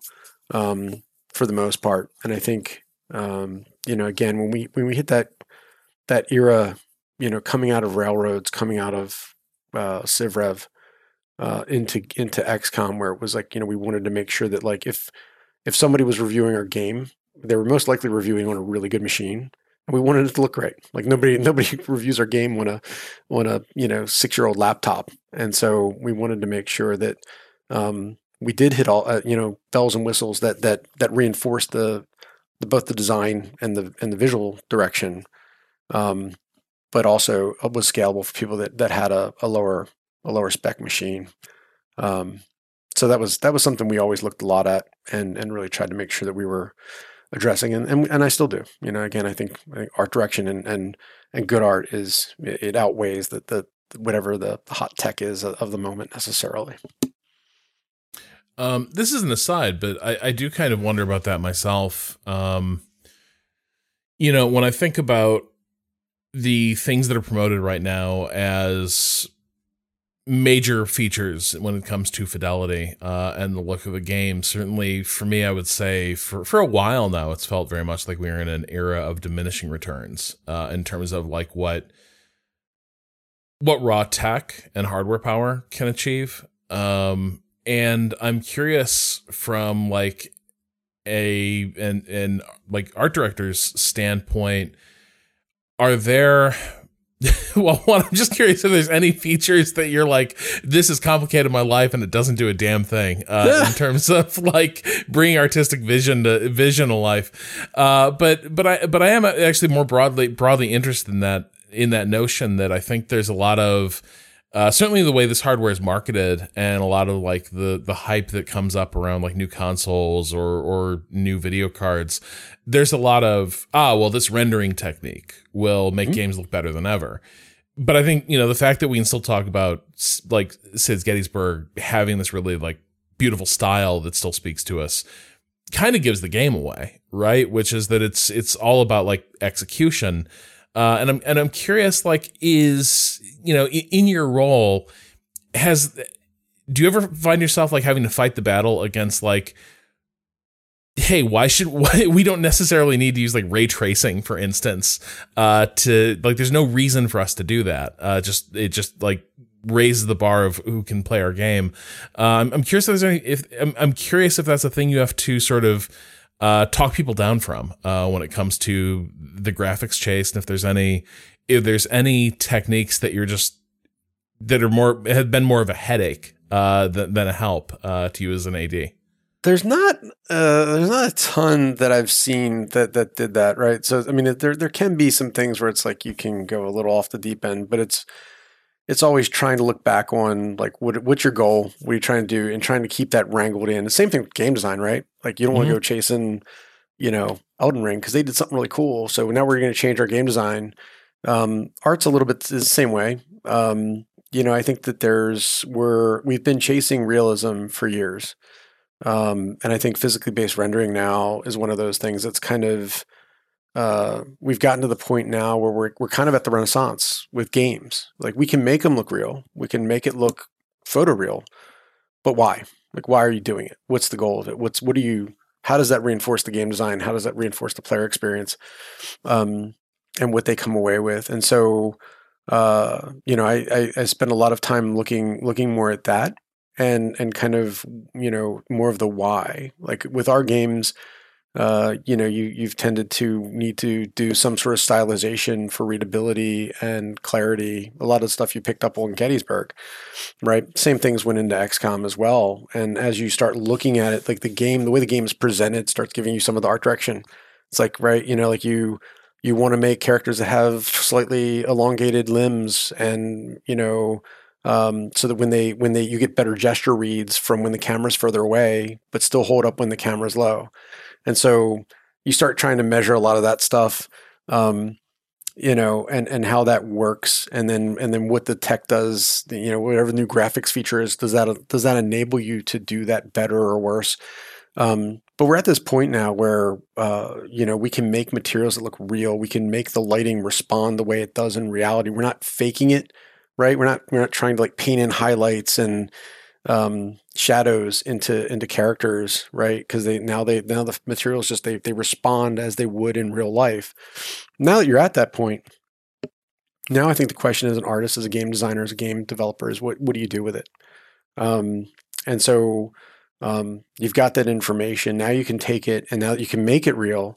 um, for the most part. And I think, um, you know, again, when we, when we hit that, that era, you know, coming out of railroads, coming out of uh, CivRev uh, into, into XCOM, where it was like, you know, we wanted to make sure that like, if, if somebody was reviewing our game, they were most likely reviewing on a really good machine And we wanted it to look great. Like nobody nobody reviews our game on a on a you know six year old laptop, and so we wanted to make sure that um, we did hit all uh, you know bells and whistles that that that reinforced the, the both the design and the and the visual direction, um, but also was scalable for people that that had a, a lower a lower spec machine. Um, so that was that was something we always looked a lot at and and really tried to make sure that we were addressing and and, and I still do. You know, again, I think, art direction and and and good art is it outweighs the the whatever the hot tech is of the moment necessarily. Um, this is an aside, but I, I do kind of wonder about that myself. Um, you know, when I think about the things that are promoted right now as major features when it comes to fidelity uh, and the look of the game. Certainly, for me, I would say for for a while now, it's felt very much like we are in an era of diminishing returns uh, in terms of like what what raw tech and hardware power can achieve. Um, and I'm curious from like a and and like art director's standpoint, are there well, one, I'm just curious if there's any features that you're like, this has complicated my life and it doesn't do a damn thing uh, in terms of like bringing artistic vision to vision to life. Uh, but but I but I am actually more broadly broadly interested in that in that notion that I think there's a lot of uh, certainly the way this hardware is marketed and a lot of like the the hype that comes up around like new consoles or or new video cards there's a lot of ah well this rendering technique will make mm-hmm. games look better than ever. But i think you know the fact that we can still talk about like sid's gettysburg having this really like beautiful style that still speaks to us kind of gives the game away right? Which is that it's it's all about like execution. Uh, and I'm and I'm curious, like, is you know, in, in your role, has do you ever find yourself like having to fight the battle against like hey why should why, we don't necessarily need to use like ray tracing for instance uh to like there's no reason for us to do that uh just it just like raises the bar of who can play our game um i'm curious if there's any if i'm, I'm curious if that's a thing you have to sort of uh, talk people down from uh, when it comes to the graphics chase, and if there's any if there's any techniques that you're just that are more have been more of a headache uh, than, than a help uh, to you as an AD. There's not uh, there's not a ton that I've seen that that did that right. So I mean, there there can be some things where it's like you can go a little off the deep end, but it's it's always trying to look back on like what what's your goal, what are you trying to do, and trying to keep that wrangled in. The same thing with game design, right? Like you don't mm-hmm. want to go chasing, you know, Elden Ring because they did something really cool. So now we're going to change our game design. Um, art's a little bit the same way. Um, you know, I think that there's we're we've been chasing realism for years, um, and I think physically based rendering now is one of those things that's kind of uh, we've gotten to the point now where we're we're kind of at the renaissance with games. Like we can make them look real, we can make it look photoreal, but why? Like why are you doing it? What's the goal of it? What's what do you? How does that reinforce the game design? How does that reinforce the player experience? Um, and what they come away with. And so, uh, you know, I, I I spend a lot of time looking looking more at that and and kind of you know more of the why. Like with our games uh, you know, you you've tended to need to do some sort of stylization for readability and clarity. A lot of stuff you picked up on Gettysburg, right? Same things went into XCOM as well. And as you start looking at it, like the game, the way the game is presented starts giving you some of the art direction. It's like, right, you know, like you you want to make characters that have slightly elongated limbs and, you know, um, so that when they when they you get better gesture reads from when the camera's further away, but still hold up when the camera's low. And so you start trying to measure a lot of that stuff, um, you know, and, and how that works. And then, and then what the tech does, you know, whatever new graphics feature is, does that, does that enable you to do that better or worse? Um, but we're at this point now where, uh, you know, we can make materials that look real. We can make the lighting respond the way it does in reality. We're not faking it, right? We're not, we're not trying to like paint in highlights and, um, shadows into into characters, right? Because they now they now the materials just they they respond as they would in real life. Now that you're at that point, now I think the question as an artist, as a game designer, as a game developer is what what do you do with it? Um, and so um, you've got that information. Now you can take it, and now you can make it real,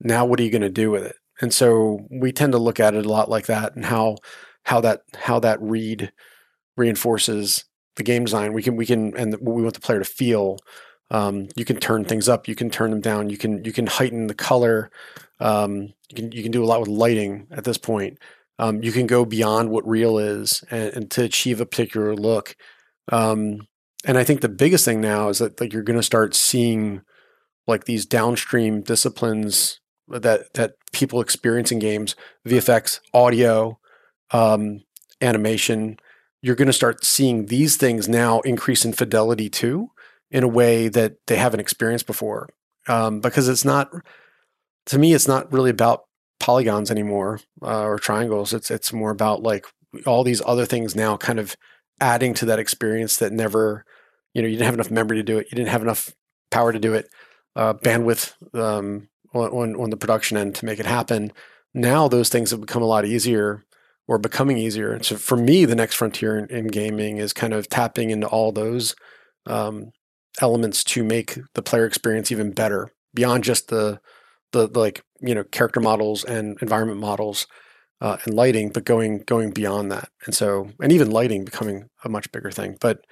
now what are you going to do with it? And so we tend to look at it a lot like that, and how how that how that read reinforces the game design. We can we can and what we want the player to feel. Um, you can turn things up. You can turn them down. You can you can heighten the color. Um, you can you can do a lot with lighting at this point. Um, you can go beyond what real is and, and to achieve a particular look. Um, and I think the biggest thing now is that like you're going to start seeing like these downstream disciplines that that people experience in games, VFX, audio, um, animation. You're going to start seeing these things now increase in fidelity too, in a way that they haven't experienced before. Um, because it's not, to me, it's not really about polygons anymore uh, or triangles. It's it's more about like all these other things now, kind of adding to that experience that never, you know, you didn't have enough memory to do it. You didn't have enough power to do it, uh, bandwidth um, on, on the production end to make it happen. Now those things have become a lot easier or becoming easier. And so for me, the next frontier in, in gaming is kind of tapping into all those um, elements to make the player experience even better beyond just the, the, the like you know character models and environment models uh, and lighting, but going going beyond that. And so and even lighting becoming a much bigger thing. But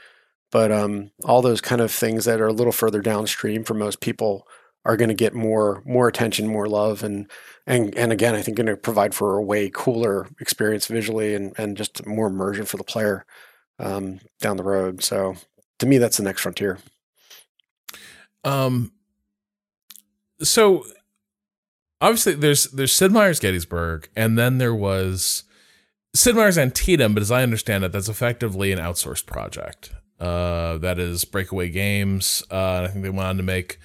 but um, all those kind of things that are a little further downstream for most people are going to get more more attention, more love, and and and again, I think going to provide for a way cooler experience visually and and just more immersion for the player um, down the road. So to me, that's the next frontier. Um. So obviously, there's there's Sid Meier's Gettysburg, and then there was Sid Meier's Antietam. But as I understand it, that's effectively an outsourced project. Uh, that is Breakaway Games. Uh, I think they went on to make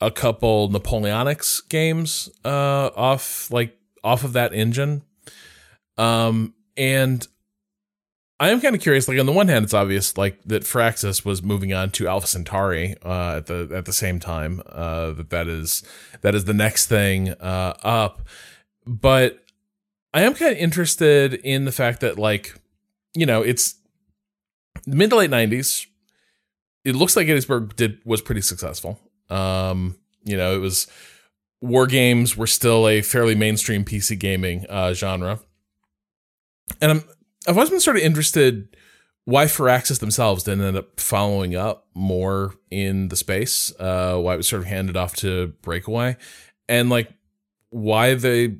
a couple Napoleonics games uh, off like off of that engine. Um, and I am kind of curious. Like on the one hand, it's obvious like that Firaxis was moving on to Alpha Centauri uh, at the at the same time. Uh, that that is that is the next thing uh, up. But I am kind of interested in the fact that like you know it's mid to late nineties. It looks like Gettysburg did was pretty successful. Um, you know, it was war games were still a fairly mainstream PC gaming uh, genre, and I'm I've always been sort of interested why Firaxis themselves didn't end up following up more in the space. Uh, why it was sort of handed off to Breakaway, and like why they,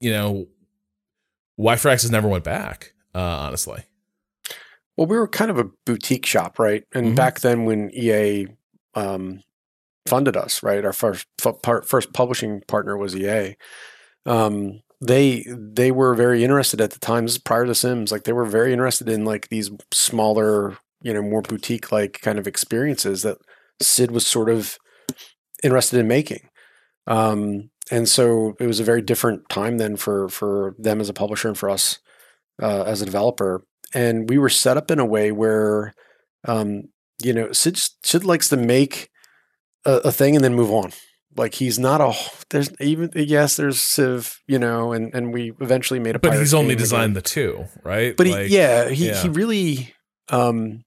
you know, why Firaxis never went back. Uh, honestly. Well, we were kind of a boutique shop, right? And mm-hmm. back then, when EA um, funded us, right? Our first first publishing partner was EA. Um, they they were very interested at the time. This is prior to Sims. Like they were very interested in like these smaller, you know, more boutique like kind of experiences that Sid was sort of interested in making. Um, and so it was a very different time then for for them as a publisher and for us uh, as a developer. And we were set up in a way where, um, you know, Sid Sid likes to make a, a thing and then move on. Like he's not a there's even yes there's Civ you know and and we eventually made a but he's only designed again. the two right but like, he, yeah he yeah. he really um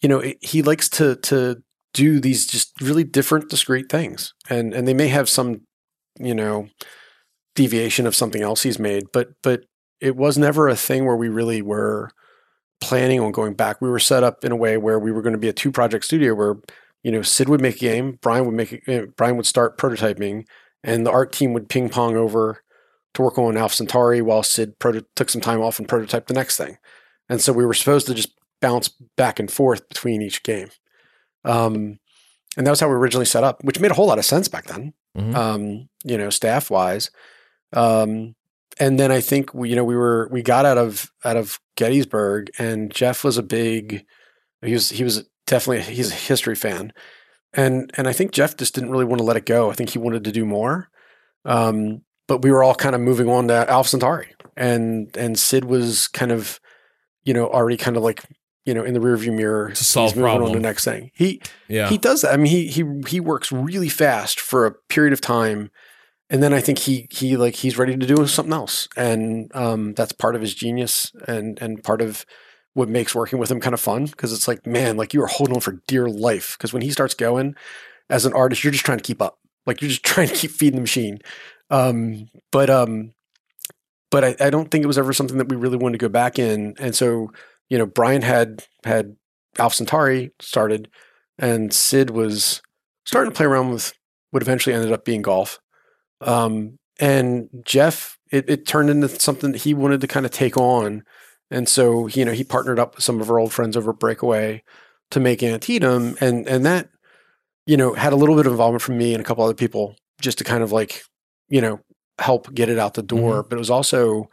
you know he likes to to do these just really different discrete things and and they may have some you know deviation of something else he's made but but it was never a thing where we really were planning on going back we were set up in a way where we were going to be a two project studio where you know, Sid would make a game, Brian would make a, Brian would start prototyping, and the art team would ping pong over to work on Alpha Centauri while Sid proto- took some time off and prototyped the next thing. And so we were supposed to just bounce back and forth between each game. Um, and that was how we originally set up, which made a whole lot of sense back then, mm-hmm. um, you know, staff wise. Um, and then I think we, you know, we were we got out of out of Gettysburg, and Jeff was a big. He was he was definitely he's a history fan, and and I think Jeff just didn't really want to let it go. I think he wanted to do more, um, but we were all kind of moving on to Alpha Centauri, and and Sid was kind of, you know, already kind of like you know in the rearview mirror to solve he's moving problem. on to the next thing. He yeah he does that. I mean he he he works really fast for a period of time. And then I think he he like he's ready to do something else, and um, that's part of his genius and and part of what makes working with him kind of fun because it's like, man, like you are holding on for dear life. Because when he starts going as an artist, you're just trying to keep up. Like you're just trying to keep feeding the machine. Um, but um, but I, I don't think it was ever something that we really wanted to go back in. And so, you know, Brian had had Alpha Centauri started, and Sid was starting to play around with what eventually ended up being golf. Um, and Jeff, it, it turned into something that he wanted to kind of take on. And so, you know, he partnered up with some of our old friends over at Breakaway to make Antietam. And, and that, you know, had a little bit of involvement from me and a couple other people just to kind of like, you know, help get it out the door. But it was also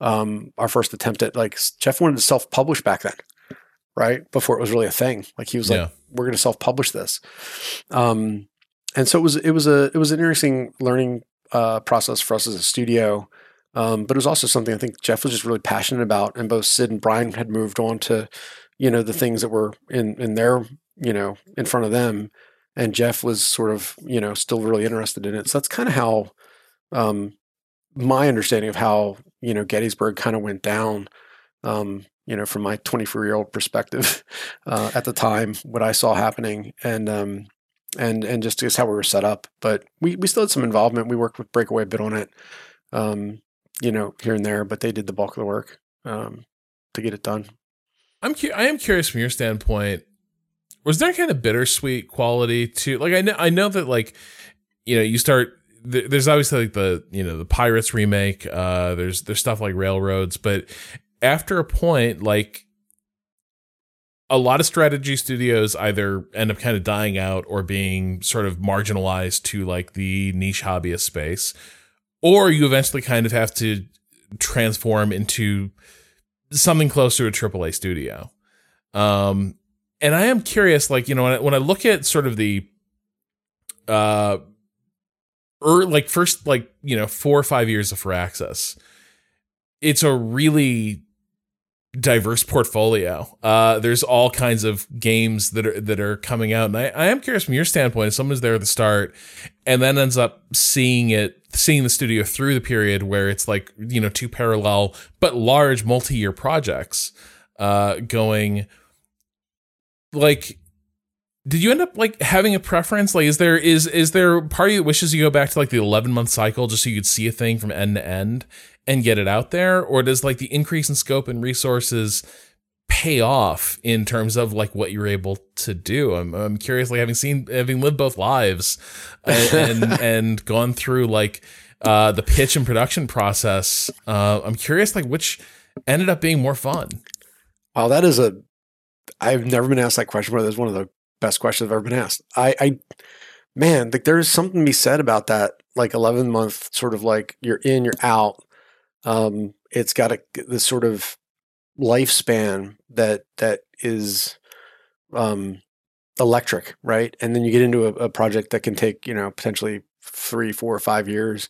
um, our first attempt at like, Jeff wanted to self publish back then, right? Before it was really a thing. Like he was Yeah. like, we're going to self publish this. Um, and so it was, it was a, it was an interesting learning uh, process for us as a studio. Um, but it was also something I think Jeff was just really passionate about, and both Sid and Brian had moved on to, you know, the things that were in in their, you know, in front of them, and Jeff was sort of, you know, still really interested in it. So that's kind of how, um, my understanding of how you know Gettysburg kind of went down. Um, you know, from my 24 year old perspective uh, at the time, what I saw happening, and um, and and just just how we were set up. But we we still had some involvement. We worked with Breakaway a bit on it, um, you know, here and there. But they did the bulk of the work um, to get it done. I'm cu- I am curious from your standpoint. Was there kind of bittersweet quality to like I know I know that like you know you start th- there's obviously like the you know the Pirates remake uh there's there's stuff like Railroads but after a point like a lot of strategy studios either end up kind of dying out or being sort of marginalized to like the niche hobbyist space or you eventually kind of have to transform into something close to a AAA studio. Um, and I am curious, like you know, when I, when I look at sort of the, uh, or like first like you know four or five years of Firaxis, it's a really diverse portfolio. Uh, there's all kinds of games that are that are coming out, and I, I am curious from your standpoint, if someone's there at the start, and then ends up seeing it, seeing the studio through the period where it's like you know two parallel but large multi-year projects, uh, going like did you end up like having a preference? Like is there is is there part of you that wishes you go back to like the 11 month cycle just so you could see a thing from end to end and get it out there or does like the increase in scope and resources pay off in terms of like what you're able to do i'm, I'm curious like having seen having lived both lives and and, and gone through like uh the pitch and production process uh i'm curious like which ended up being more fun Wow, that is a. I've never been asked that question, but that's one of the best questions I've ever been asked. I, I, man, like there's something to be said about that. Like 11 month, sort of like you're in, you're out. Um, it's got a this sort of lifespan that that is, um, electric, right? And then you get into a, a project that can take you know potentially three, four, or five years,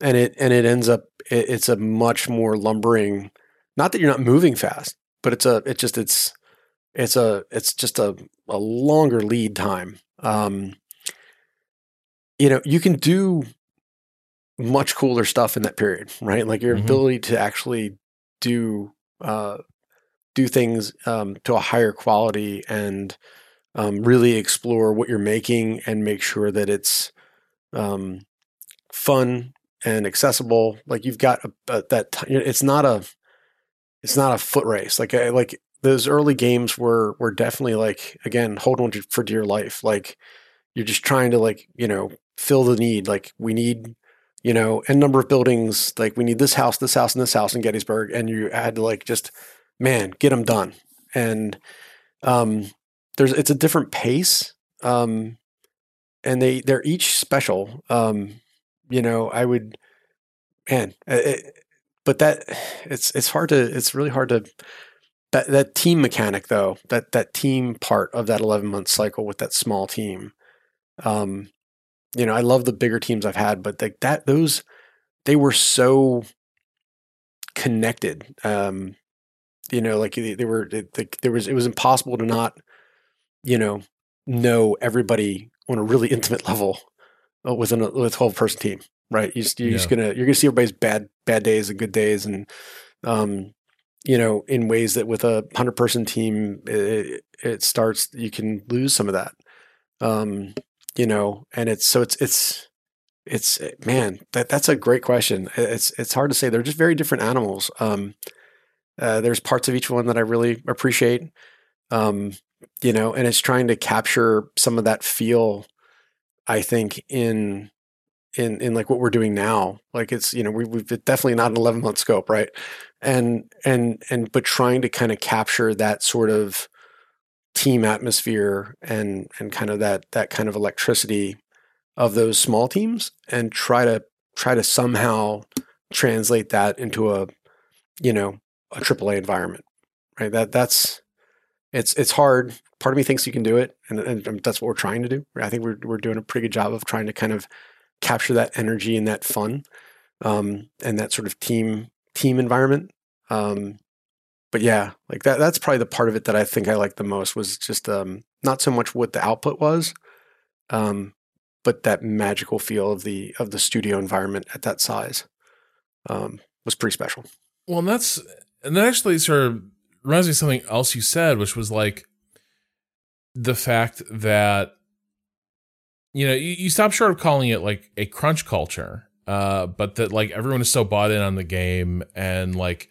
and it and it ends up it, it's a much more lumbering. Not that you're not moving fast, but it's a it just it's it's a it's just a, a longer lead time. Um, you know, you can do much cooler stuff in that period, right? Like your Mhm. ability to actually do uh, do things um, to a higher quality and um, really explore what you're making and make sure that it's um, fun and accessible. Like you've got a, a, that t- it's not a it's not a foot race. Like I, like those early games were were definitely like again hold on to for dear life. Like you're just trying to like you know fill the need. Like we need you know n number of buildings. Like we need this house, this house, and this house in Gettysburg, and you had to like just man get them done. And um, there's it's a different pace. Um, and they they're each special. Um, you know, I would man. It, but that it's it's hard to it's really hard to that that team mechanic though that that team part of that 11 month cycle with that small team um you know i love the bigger teams i've had but like that those they were so connected um you know like they, they were it, like, there was it was impossible to not you know know everybody on a really intimate level uh, within a, with a 12 person team right? You just, you're just gonna you're gonna see everybody's bad bad days and good days and um you know in ways that with a 100 person team it, it starts you can lose some of that um you know and it's so it's it's it's man that that's a great question it's it's hard to say they're just very different animals um uh, there's parts of each one that I really appreciate um you know, and it's trying to capture some of that feel. I think in in in like what we're doing now. Like it's you know we, we've definitely not an eleven month scope, right? And and and but trying to kind of capture that sort of team atmosphere and and kind of that that kind of electricity of those small teams and try to try to somehow translate that into a you know a AAA environment, right? That that's it's it's hard. Part of me thinks you can do it, and, and that's what we're trying to do. I think we're we're doing a pretty good job of trying to kind of capture that energy and that fun um, and that sort of team team environment. Um, but yeah, like that that's probably the part of it that I think I liked the most was just um, not so much what the output was, um, but that magical feel of the of the studio environment at that size um, was pretty special. Well, and that's and that actually sort of reminds me of something else you said, which was like the fact that you know, you, you stop short of calling it like a crunch culture, uh, but that like everyone is so bought in on the game and like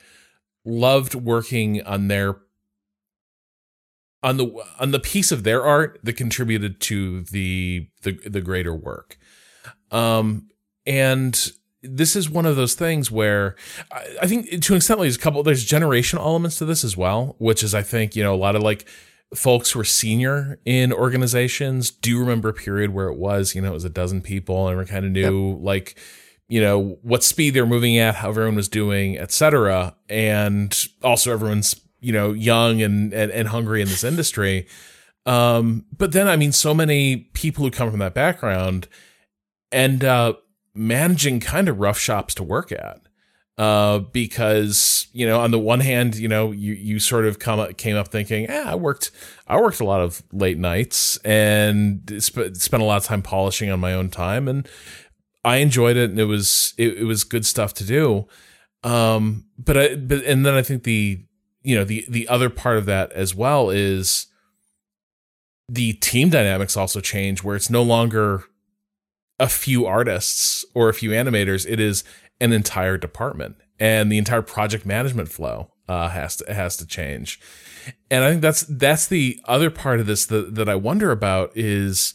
loved working on their on the on the piece of their art that contributed to the the the greater work. Um and this is one of those things where I, I think to an extent there's a couple there's generational elements to this as well, which is I think, you know, a lot of like folks who are senior in organizations do remember a period where it was, you know, it was a dozen people and we're kind of knew yep. like, you know, what speed they're moving at, how everyone was doing, et cetera. And also everyone's, you know, young and, and, and hungry in this industry. Um, but then, I mean, so many people who come from that background end up managing kind of rough shops to work at uh, because you know on the one hand you know you you sort of come came up thinking yeah I worked I worked a lot of late nights and sp- spent a lot of time polishing on my own time and I enjoyed it and it was it, it was good stuff to do um but I but and then I think the you know the the other part of that as well is the team dynamics also change where it's no longer a few artists or a few animators it is an entire department and the entire project management flow uh, has to has to change. And I think that's that's the other part of this that, that I wonder about is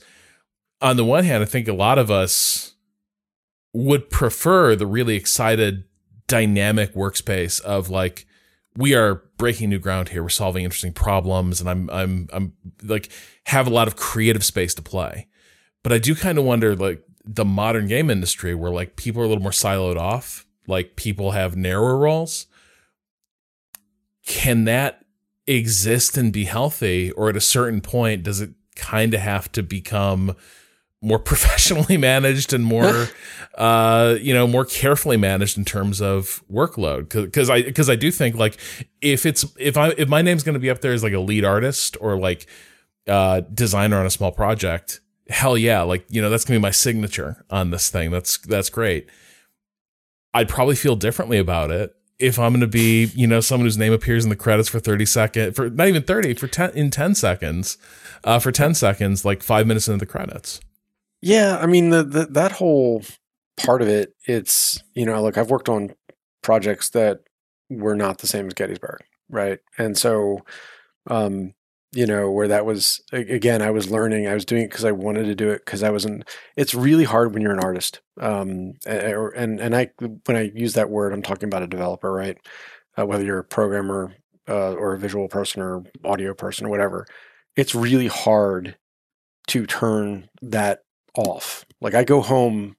on the one hand, I think a lot of us would prefer the really excited dynamic workspace of like we are breaking new ground here. We're solving interesting problems and I'm I'm I'm like have a lot of creative space to play. But I do kind of wonder like the modern game industry where like people are a little more siloed off, like people have narrower roles. Can that exist and be healthy? Or at a certain point, does it kind of have to become more professionally managed and more uh you know more carefully managed in terms of workload because i because i do think like if it's if i if my name's going to be up there as like a lead artist or like uh designer on a small project hell yeah, like, you know, that's gonna be my signature on this thing. That's that's great. I'd probably feel differently about it if I'm gonna be, you know, someone whose name appears in the credits for 30 seconds for not even 30, for 10 in 10 seconds. Uh, for 10 seconds, like five minutes into the credits. Yeah, I mean the, the that whole part of it, it's you know, look, I've worked on projects that were not the same as Gettysburg, right? And so um you know, where that was again, I was learning, I was doing it because I wanted to do it because I wasn't. It's really hard when you're an artist, um, and and I when I use that word, I'm talking about a developer, right? Uh, whether you're a programmer uh, or a visual person or audio person or whatever, it's really hard to turn that off. Like I go home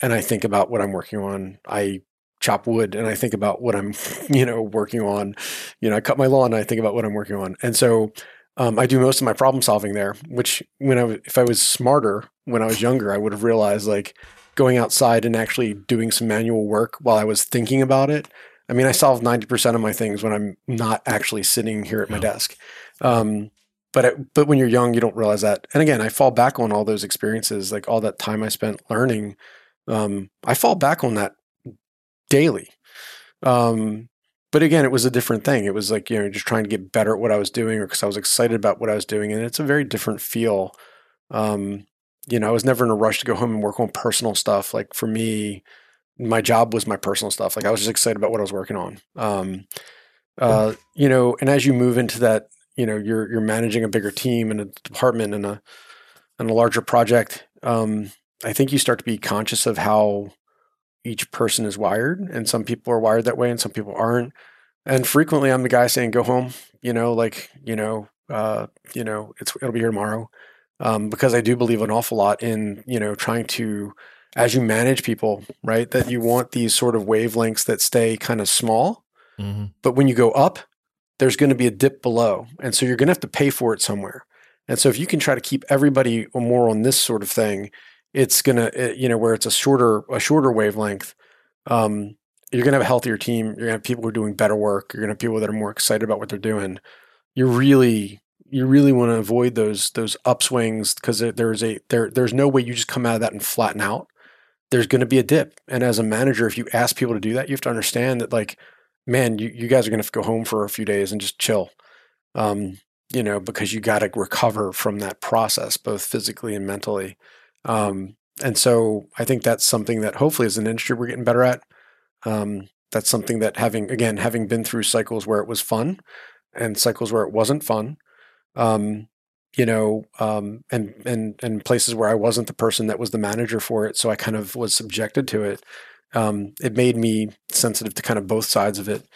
and I think about what I'm working on. I chop wood and I think about what I'm, you know, working on. You know, I cut my lawn and I think about what I'm working on. And so um, I do most of my problem solving there, which when I if I was smarter when I was younger, I would have realized like going outside and actually doing some manual work while I was thinking about it. I mean, I solve ninety percent of my things when I'm not actually sitting here at my desk. Um, but it, but when you're young, you don't realize that. And again, I fall back on all those experiences, like all that time I spent learning. Um, I fall back on that daily. Um, but again, it was a different thing. It was like, you know, just trying to get better at what I was doing or because I was excited about what I was doing. And it's a very different feel. Um, you know, I was never in a rush to go home and work on personal stuff. Like for me, my job was my personal stuff. Like I was just excited about what I was working on. Um, uh, you know, and as you move into that, you know you're you're managing a bigger team and a department and a and a larger project, um, I think you start to be conscious of how each person is wired, and some people are wired that way, and some people aren't. And frequently, I'm the guy saying, "Go home," you know, like you know, uh, you know, it's it'll be here tomorrow, um, because I do believe an awful lot in you know trying to as you manage people, right? That you want these sort of wavelengths that stay kind of small, Mm-hmm. but when you go up, there's going to be a dip below, and so you're going to have to pay for it somewhere. And so if you can try to keep everybody more on this sort of thing, it's gonna uh, you know where it's a shorter a shorter wavelength. Um, you're gonna have a healthier team. You're gonna have people who are doing better work. You're gonna have people that are more excited about what they're doing. You really you really want to avoid those those upswings because there's a there there's no way you just come out of that and flatten out. There's going to be a dip, and as a manager, if you ask people to do that, you have to understand that like, man, you you guys are going to go home for a few days and just chill. Um, you know, because you got to recover from that process, both physically and mentally. Um, and so I think that's something that hopefully as an industry we're getting better at. Um, that's something that having, again, having been through cycles where it was fun and cycles where it wasn't fun, um, you know, um, and, and, and places where I wasn't the person that was the manager for it. So I kind of was subjected to it. Um, it made me sensitive to kind of both sides of it.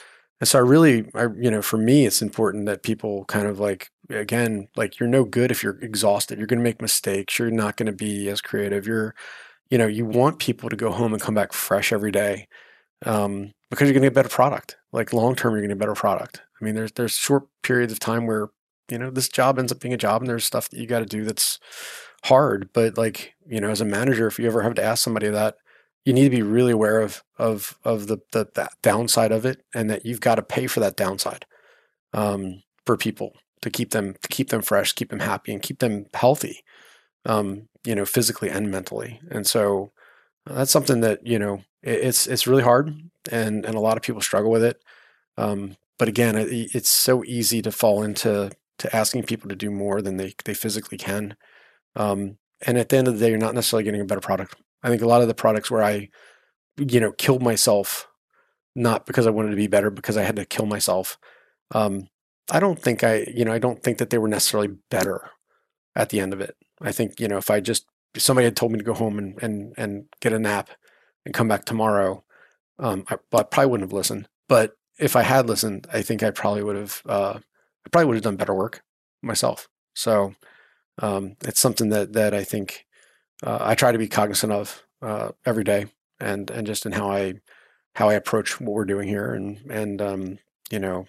And so I really, I, you know, for me, it's important that people kind of like, again, like you're no good if you're exhausted. You're going to make mistakes. You're not going to be as creative. You're, you know, you want people to go home and come back fresh every day um, because you're going to get a better product. Like long term, you're going to get a better product. I mean, there's there's short periods of time where you know this job ends up being a job, and there's stuff that you got to do that's hard. But like you know, as a manager, if you ever have to ask somebody that, you need to be really aware of of of the the, downside of it, and that you've got to pay for that downside um, for people to keep them to keep them fresh, keep them happy, and keep them healthy, um, you know, physically and mentally. And so uh, that's something that you know it, it's it's really hard, and and a lot of people struggle with it. Um, but again, it, it's so easy to fall into to asking people to do more than they they physically can. Um, and at the end of the day, you're not necessarily getting a better product. I think a lot of the products where I, you know, killed myself, not because I wanted to be better, because I had to kill myself. Um, I don't think I, you know, I don't think that they were necessarily better at the end of it. I think, you know, if I just if somebody had told me to go home and and and get a nap and come back tomorrow, um, I, well, I probably wouldn't have listened. But if I had listened, I think I probably would have, uh, I probably would have done better work myself. So um, it's something that that I think uh, I try to be cognizant of uh, every day, and and just in how I how I approach what we're doing here, and and um, you know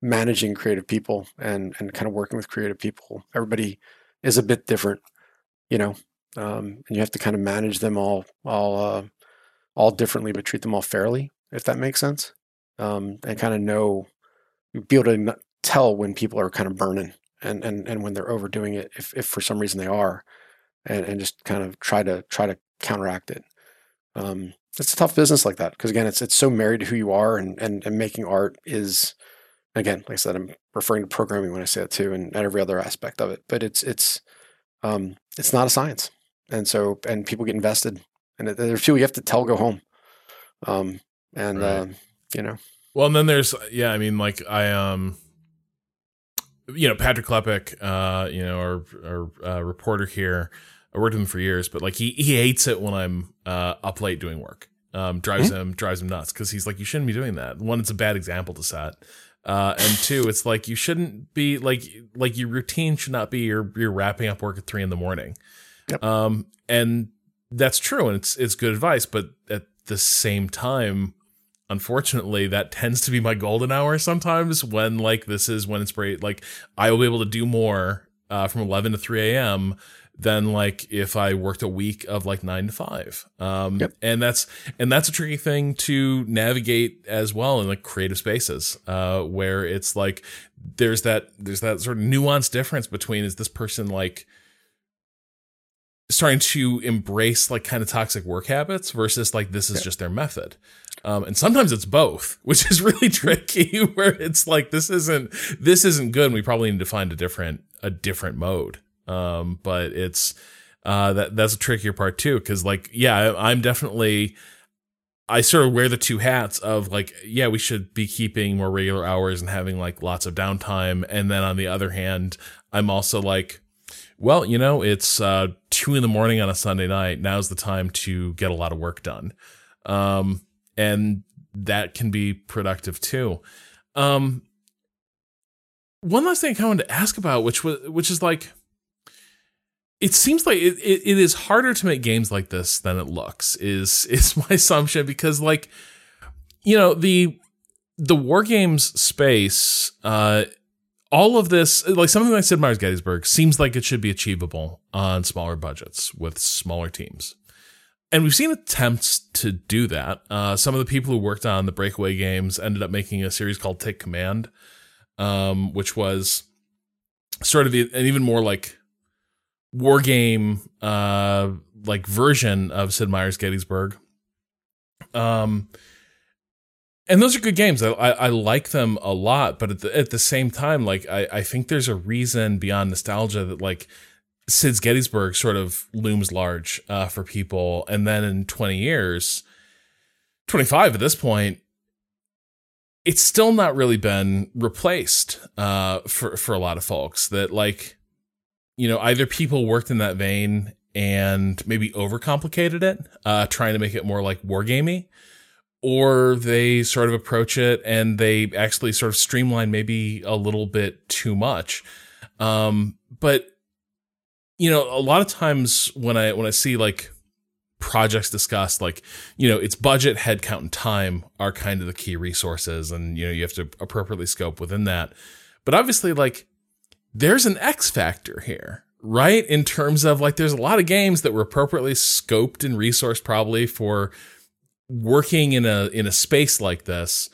managing creative people and and kind of working with creative people. Everybody is a bit different, you know, um, and you have to kind of manage them all all uh, all differently, but treat them all fairly, if that makes sense. Um, and kind of know, be able to tell when people are kind of burning and and and when they're overdoing it, if if for some reason they are, and and just kind of try to try to counteract it. Um, it's a tough business like that because again, it's it's so married to who you are, and and and making art is again, like I said, I'm referring to programming when I say that too, and every other aspect of it. But it's it's um, it's not a science, and so and people get invested, and it- there's people you have to tell go home, um, and Right. um, you know, Well, and then there's yeah, I mean, like I um, you know, Patrick Klepek, uh, you know, our our uh, reporter here. I worked with him for years, but like he he hates it when I'm uh up late doing work. Um, drives him drives him nuts because he's like, you shouldn't be doing that. One, it's a bad example to set. Uh, and two, it's like you shouldn't be like like your routine should not be you're you're wrapping up work at three in the morning. Yep. Um, and that's true, and it's it's good advice, but at the same time, unfortunately that tends to be my golden hour sometimes when like this is when it's great like i will be able to do more uh, from 11 to 3 a.m than like if i worked a week of like 9 to 5 um Yep. and that's and that's a tricky thing to navigate as well in like creative spaces uh where it's like there's that there's that sort of nuanced difference between is this person like starting to embrace like kind of toxic work habits versus like this is just their method. Um, and sometimes it's both, which is really tricky where it's like this isn't this isn't good and we probably need to find a different a different mode. Um, but it's uh that that's a trickier part too cuz like yeah, I'm definitely I sort of wear the two hats of like, yeah, we should be keeping more regular hours and having like lots of downtime. And then on the other hand, I'm also like, well, you know, it's uh, two in the morning on a Sunday night. Now's the time to get a lot of work done. Um, and that can be productive too. Um, one last thing I wanted to ask about, which was, which is like, it seems like it, it, it is harder to make games like this than it looks is is my assumption because like you know the the war games space uh all of this like something like sid meier's gettysburg seems like it should be achievable on smaller budgets with smaller teams. And we've seen attempts to do that. Uh some of the people who worked on the breakaway games ended up making a series called take command um which was sort of an even more like war game uh like version of Sid Meier's Gettysburg. Um and those are good games. I, I, I like them a lot, but at the at the same time, like I, I think there's a reason beyond nostalgia that like Sid's Gettysburg sort of looms large uh, for people, and then in 20 years, 25 at this point, it's still not really been replaced uh, for for a lot of folks. That like you know, either people worked in that vein and maybe overcomplicated it, uh, trying to make it more like wargamey, or they sort of approach it and they actually sort of streamline maybe a little bit too much. Um, but you know, a lot of times when I when I see like projects discussed, like you know, its budget, headcount, and time are kind of the key resources, and you know, you have to appropriately scope within that. But obviously, like there's an X factor here, right? In terms of like, there's a lot of games that were appropriately scoped and resourced probably for working in a in a space like this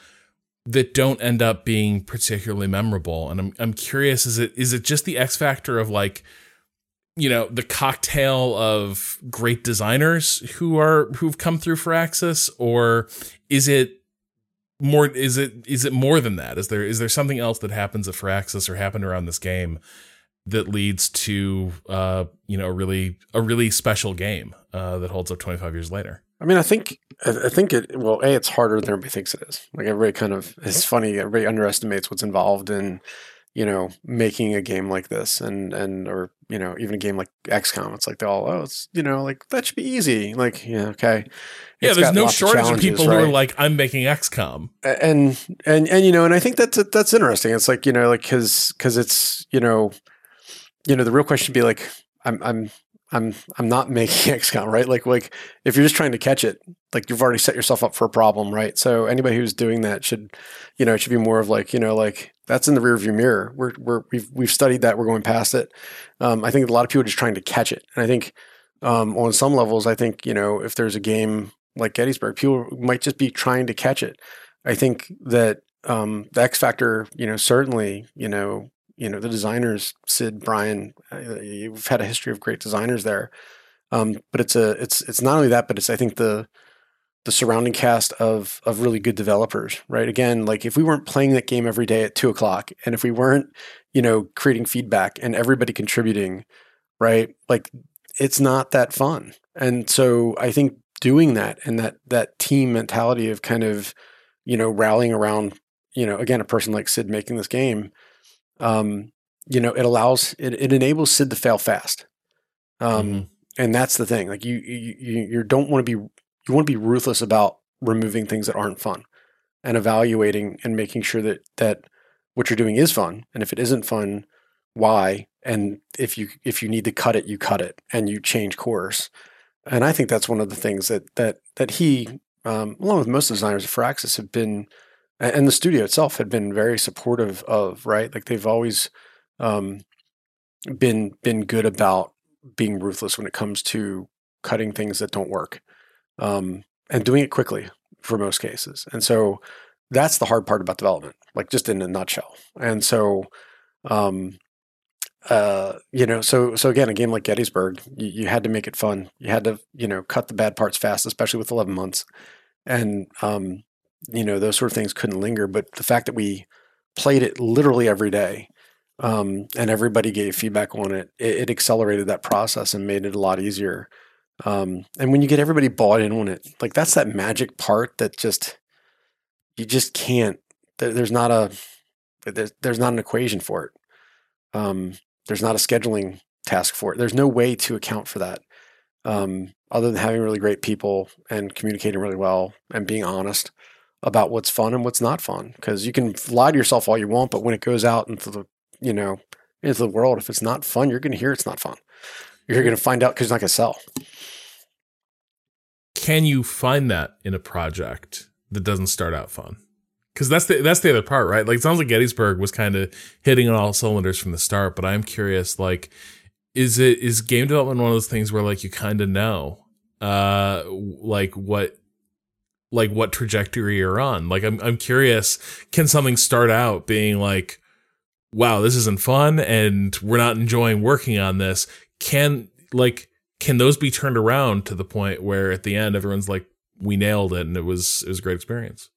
that don't end up being particularly memorable. And I'm I'm curious, is it is it just the X factor of like, you know, the cocktail of great designers who are who've come through Firaxis, or is it more is it is it more than that? Is there is there something else that happens at Firaxis or happened around this game that leads to uh you know a really a really special game uh that holds up 25 years later? I mean, I think I think it. Well, a it's harder than everybody thinks it is. Like everybody kind of it's funny. Everybody underestimates what's involved in you know making a game like this, and and or you know even a game like XCOM. It's like they all oh it's you know like that should be easy. Like yeah okay yeah, there's no shortage of people right? who are like, I'm making XCOM, and and and you know, and I think that's that's interesting. It's like you know, like because because it's you know, you know, the real question would be like, I'm I'm I'm I'm not making XCOM, right? Like like if you're just trying to catch it, like you've already set yourself up for a problem, right? So anybody who's doing that should, you know, it should be more of like, you know, like that's in the rearview mirror. We're we're we've we've studied that. We're going past it. Um, I think a lot of people are just trying to catch it, and I think um, on some levels, I think you know if there's a game like Gettysburg, people might just be trying to catch it. I think that um, the X Factor, you know, certainly, you know, you know, the designers, Sid, Brian, uh, you've had a history of great designers there. Um, but it's a, it's, it's not only that, but it's, I think the, the surrounding cast of, of really good developers, right? Again, like if we weren't playing that game every day at two o'clock and if we weren't, you know, creating feedback and everybody contributing, right? Like it's not that fun. And so I think doing that and that that team mentality of kind of you know rallying around you know again a person like Sid making this game um you know it allows it, it enables Sid to fail fast. Um mm-hmm. and that's the thing like you you you don't want to be you want to be ruthless about removing things that aren't fun and evaluating and making sure that that what you're doing is fun. And if it isn't fun why? And if you if you need to cut it you cut it and you change course. And I think that's one of the things that that that he, um, along with most designers of Firaxis, have been, and the studio itself had been very supportive of. Right, like they've always um, been been good about being ruthless when it comes to cutting things that don't work, um, and doing it quickly for most cases. And so that's the hard part about development, like just in a nutshell. And so um, uh, you know, so so again, a game like Gettysburg, you, you, had to make it fun. You had to, you know, cut the bad parts fast, especially with eleven months, and um, you know, those sort of things couldn't linger. But the fact that we played it literally every day, um, and everybody gave feedback on it, it, it, accelerated that process and made it a lot easier. Um, and when you get everybody bought in on it, like that's that magic part that just you just can't. There, there's not a there's, there's not an equation for it. Um, there's not a scheduling task for it. There's no way to account for that um, other than having really great people and communicating really well and being honest about what's fun and what's not fun. Because you can lie to yourself all you want, but when it goes out into the you know into the world, if it's not fun, you're going to hear it's not fun. You're going to find out because it's not going to sell. Can you find that in a project that doesn't start out fun? Because that's the that's the other part, right? Like it sounds like Gettysburg was kind of hitting on all cylinders from the start, but I'm curious, like, is it is game development one of those things where like you kind of know, uh, like what like what trajectory you're on. Like I'm I'm curious, can something start out being like, wow, this isn't fun and we're not enjoying working on this? Can like can those be turned around to the point where at the end everyone's like, we nailed it and it was it was a great experience?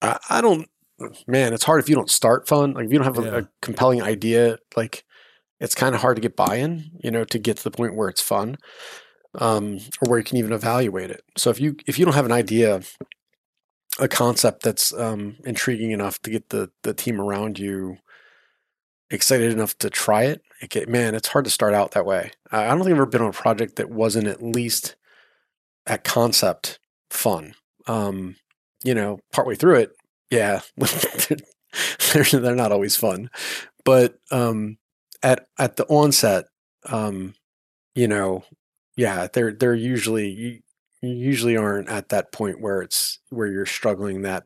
I, I don't man, it's hard if you don't start fun. Like if you don't have a, Yeah. a compelling idea, like it's kind of hard to get buy-in, you know, to get to the point where it's fun. Um, or where you can even evaluate it. So if you if you don't have an idea, a concept that's um, intriguing enough to get the the team around you excited enough to try it, it get, man, it's hard to start out that way. I don't think I've ever been on a project that wasn't at least at concept fun. Um, you know, partway through it, yeah, they're they're not always fun, but um, at at the onset, um, you know, yeah, they're they're usually you, usually aren't at that point where it's where you're struggling that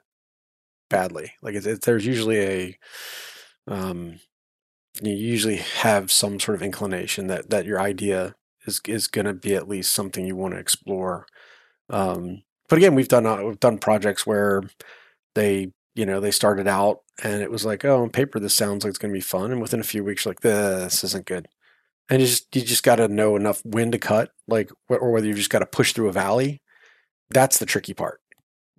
badly. Like it's, there's usually a um, you usually have some sort of inclination that that your idea is is going to be at least something you want to explore. Um, but again, we've done uh, we've done projects where they you know they started out and it was like oh on paper this sounds like it's going to be fun and within a few weeks like this isn't good and you just you just got to know enough when to cut like or whether you just got to push through a valley that's the tricky part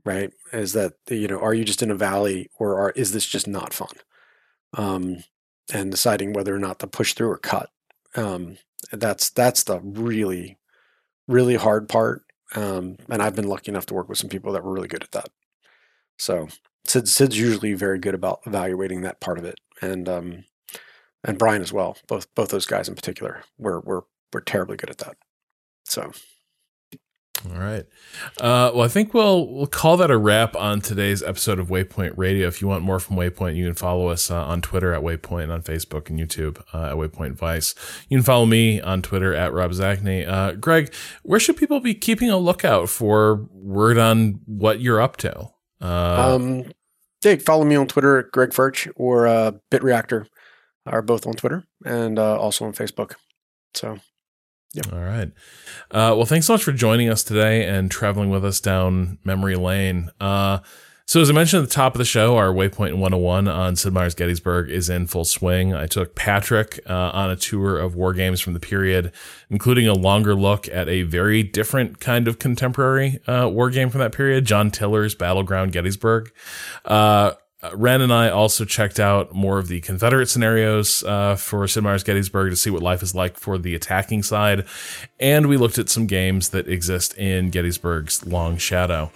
right? Is that you know are you just in a valley or are, is this just not fun? Um and deciding whether or not to push through or cut um that's that's the really really hard part um and i've been lucky enough to work with some people that were really good at that. So Sid, Sid's usually very good about evaluating that part of it, and um, and Brian as well. Both both those guys in particular were were were terribly good at that. So All right. Uh, well, I think we'll we'll call that a wrap on today's episode of Waypoint Radio. If you want more from Waypoint, you can follow us uh, on Twitter at Waypoint, on Facebook and YouTube uh, at Waypoint Vice. You can follow me on Twitter at Rob Zacny. Uh, Greg, where should people be keeping a lookout for word on what you're up to? Uh, um, yeah, follow me on Twitter at Greg Foertsch or uh, BitReactor are both on Twitter and uh, also on Facebook. So yeah. All right. Uh, well, thanks so much for joining us today and traveling with us down memory lane. Uh, so, as I mentioned at the top of the show, our Waypoint 101 on Sid Meier's Gettysburg is in full swing. I took Patrick uh, on a tour of war games from the period, including a longer look at a very different kind of contemporary uh, war game from that period, John Tiller's Battleground Gettysburg. Uh, Ren and I also checked out more of the Confederate scenarios uh, for Sid Meier's Gettysburg to see what life is like for the attacking side. And we looked at some games that exist in Gettysburg's Long Shadow.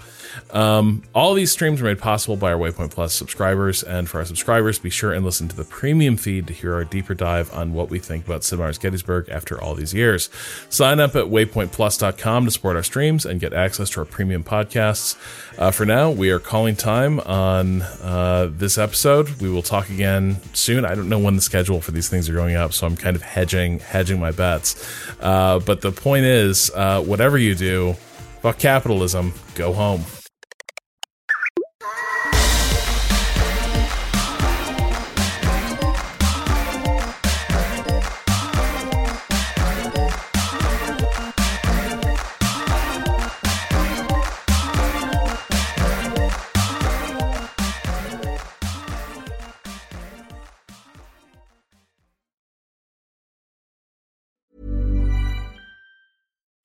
Um, all these streams are made possible by our Waypoint Plus subscribers. And for our subscribers, be sure and listen to the premium feed to hear our deeper dive on what we think about Sid Meier's Gettysburg after all these years. Sign up at waypointplus.com to support our streams and get access to our premium podcasts. Uh, for now, we are calling time on uh, this episode. We will talk again soon. I don't know when the schedule for these things are going up, so I'm kind of hedging hedging my bets. Uh, but the point is, uh, whatever you do, fuck capitalism. Go home.